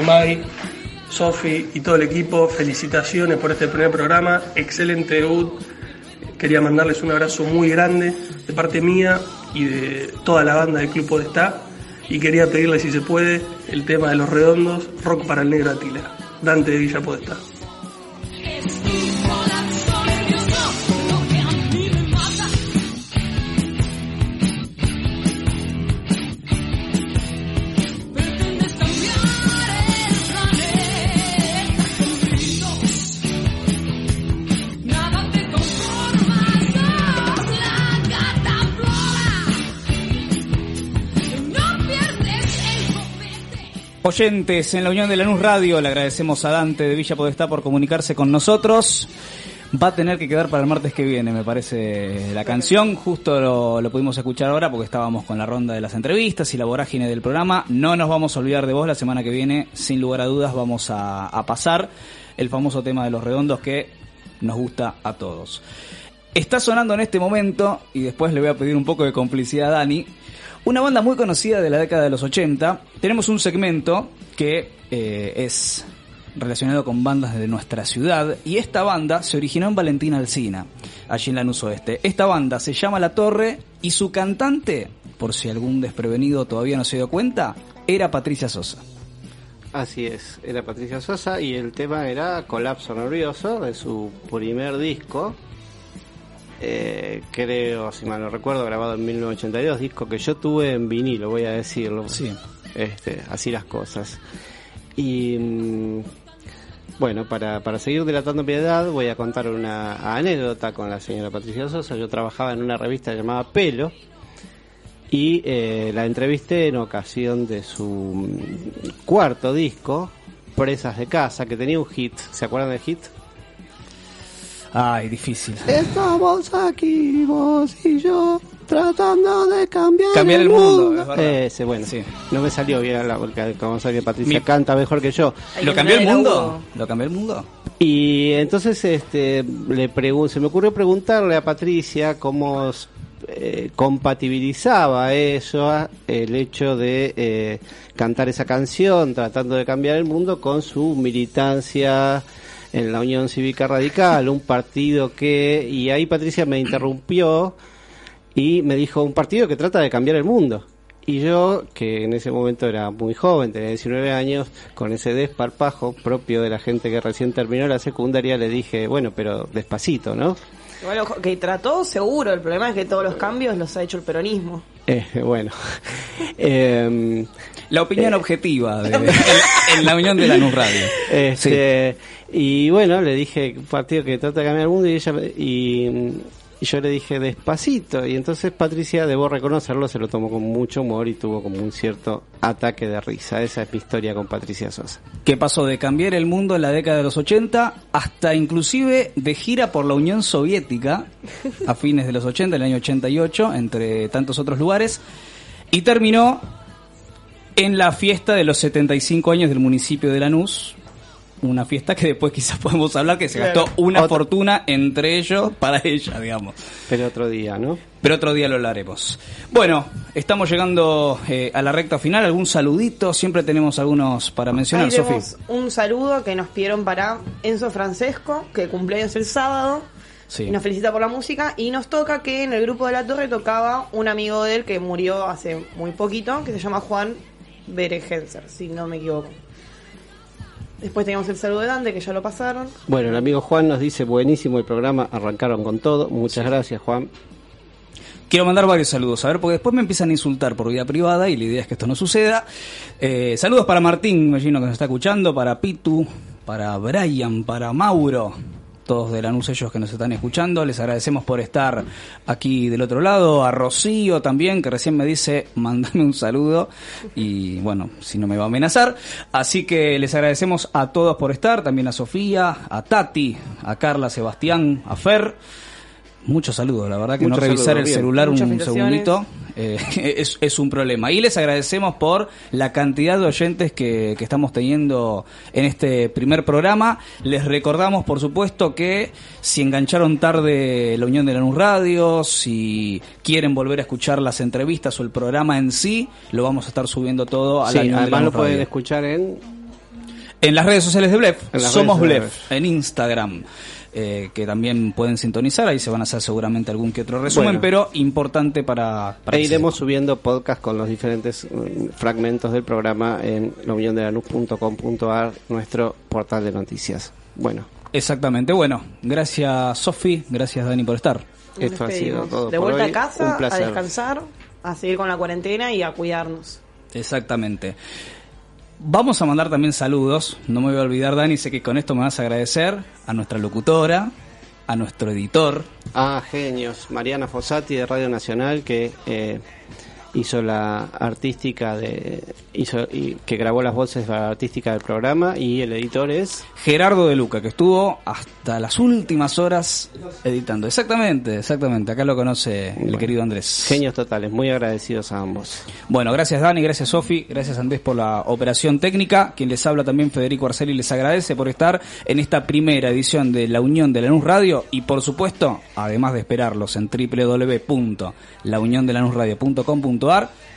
Mai, Sofi y todo el equipo, felicitaciones por este primer programa, excelente debut. Quería mandarles un abrazo muy grande de parte mía y de toda la banda del Club Podestá. Y quería pedirles, si se puede, el tema de los redondos, rock para el negro Atila, Dante de Villa Podestá. Oyentes en la Unión de Lanús Radio, le agradecemos a Dante de Villa Podestá por comunicarse con nosotros. Va a tener que quedar para el martes que viene, me parece, la canción. Justo lo, pudimos escuchar ahora porque estábamos con la ronda de las entrevistas y la vorágine del programa. No nos vamos a olvidar de vos la semana que viene, sin lugar a dudas, vamos a, a pasar el famoso tema de los redondos que nos gusta a todos. Está sonando en este momento, y después le voy a pedir un poco de complicidad a Dani, una banda muy conocida de la década de los 80. Tenemos un segmento que eh, es relacionado con bandas de nuestra ciudad y esta banda se originó en Valentín Alsina, allí en Lanús Oeste. Esta banda se llama La Torre y su cantante, por si algún desprevenido todavía no se dio cuenta, era Patricia Sosa. Así es, era Patricia Sosa y el tema era Colapso Nervioso de su primer disco. Eh, creo, si mal no recuerdo, grabado en 1982, disco que yo tuve en vinilo, voy a decirlo. Sí. Este, así las cosas. Y mm, bueno, para, para seguir delatando piedad, voy a contar una anécdota con la señora Patricia Sosa. Yo trabajaba en una revista llamada Pelo y eh, la entrevisté en ocasión de su mm, cuarto disco, Presas de Casa, que tenía un hit. ¿Se acuerdan del hit? Ay, difícil. Estamos aquí, vos y yo, tratando de cambiar, Cambiar el mundo, verdad. Ese, bueno, no me salió bien la, porque como sabe que Patricia Mi- canta mejor que yo. ¿Lo cambió el mundo? ¿Lo cambió el mundo? Y entonces este le pregun- se me ocurrió preguntarle a Patricia cómo eh, compatibilizaba eso, el hecho de eh, cantar esa canción tratando de cambiar el mundo con su militancia en la Unión Cívica Radical, un partido que y ahí Patricia me interrumpió y me dijo un partido que trata de cambiar el mundo. Y yo, que en ese momento era muy joven, tenía 19 años, con ese desparpajo propio de la gente que recién terminó la secundaria, le dije, bueno, pero despacito, ¿no? Ojo, que trató seguro, el problema es que todos los cambios los ha hecho el peronismo. Eh, bueno. Em, la opinión objetiva de, en, en, la unión de la NUS Radio. Este, Y bueno, le dije, partido que trata de cambiar el mundo y ella y, y yo le dije despacito y entonces Patricia, debo reconocerlo, se lo tomó con mucho humor y tuvo como un cierto ataque de risa. Esa es mi historia con Patricia Sosa. Que pasó de cambiar el mundo en la década de los 80 hasta inclusive de gira por la Unión Soviética a fines de los 80, el año 88, entre tantos otros lugares, y terminó en la fiesta de los 75 años del municipio de Lanús, una fiesta que después quizás podemos hablar que se gastó una fortuna entre ellos para ella, digamos. Pero otro día, ¿no? Pero otro día lo hablaremos. Bueno, estamos llegando eh, a la recta final. ¿Algún saludito? Siempre tenemos algunos para mencionar, Sofía. Un saludo que nos pidieron para Enzo Francesco, que cumpleaños el sábado. Sí. Y nos felicita por la música. Y nos toca que en el grupo de la Torre tocaba un amigo de él que murió hace muy poquito, que se llama Juan Beregenser, si no me equivoco. Después teníamos el saludo de Dante, que ya lo pasaron. Bueno, el amigo Juan nos dice, buenísimo el programa, arrancaron con todo. Muchas sí. gracias, Juan. Quiero mandar varios saludos, a ver, porque después me empiezan a insultar por vida privada y la idea es que esto no suceda. Eh, saludos para Martín, imagino que nos está escuchando, para Pitu, para Brian, para Mauro, todos de Lanús ellos que nos están escuchando. Les agradecemos por estar aquí del otro lado. A Rocío también, que recién me dice, mandame un saludo. Y bueno, si no me va a amenazar. Así que les agradecemos a todos por estar. También a Sofía, a Tati, a Carla, Sebastián, a Fer. Muchos saludos, la verdad que no revisar el bien. celular Muchas un segundito eh, es, es, un problema. Y les agradecemos por la cantidad de oyentes que, que, estamos teniendo en este primer programa. Les recordamos, por supuesto, que si engancharon tarde la Unión de la NUS Radio, si quieren volver a escuchar las entrevistas o el programa en sí, lo vamos a estar subiendo todo a sí, la Unión además de lo pueden Radio. escuchar en... En las redes sociales de Blef, somos Blef, en Instagram eh, que también pueden sintonizar, ahí se van a hacer seguramente algún que otro resumen, Bueno. pero importante para... para E iremos subiendo podcast con los diferentes mm, fragmentos del programa en launiondelanus.com.ar, nuestro portal de noticias. Bueno, Exactamente, bueno, gracias Sofi, gracias Dani por estar. Nos esto ha despedimos. sido todo De por vuelta hoy. a casa, Un a descansar, a seguir con la cuarentena y a cuidarnos. Exactamente. Vamos a mandar también saludos, no me voy a olvidar Dani, sé que con esto me vas a agradecer a nuestra locutora, a nuestro editor, Ah, genios. Mariana Fossati de Radio Nacional que eh, hizo la artística de hizo y que grabó las voces de la artística del programa y el editor es Gerardo de Luca, que estuvo hasta las últimas horas editando. Exactamente, exactamente, acá lo conoce el querido Andrés. genios totales. Muy agradecidos a ambos. Bueno, gracias Dani, gracias Sofi, gracias Andrés por la operación técnica.In les habla también Federico Arceli les agradece por estar en esta primera edición de la Unión de Lanús Radio y por supuesto, además de esperarlos en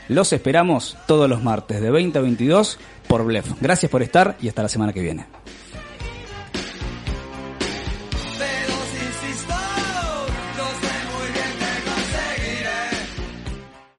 los esperamos todos los martes de 20 a 22 por Blef. Gracias por estar y hasta la semana que viene.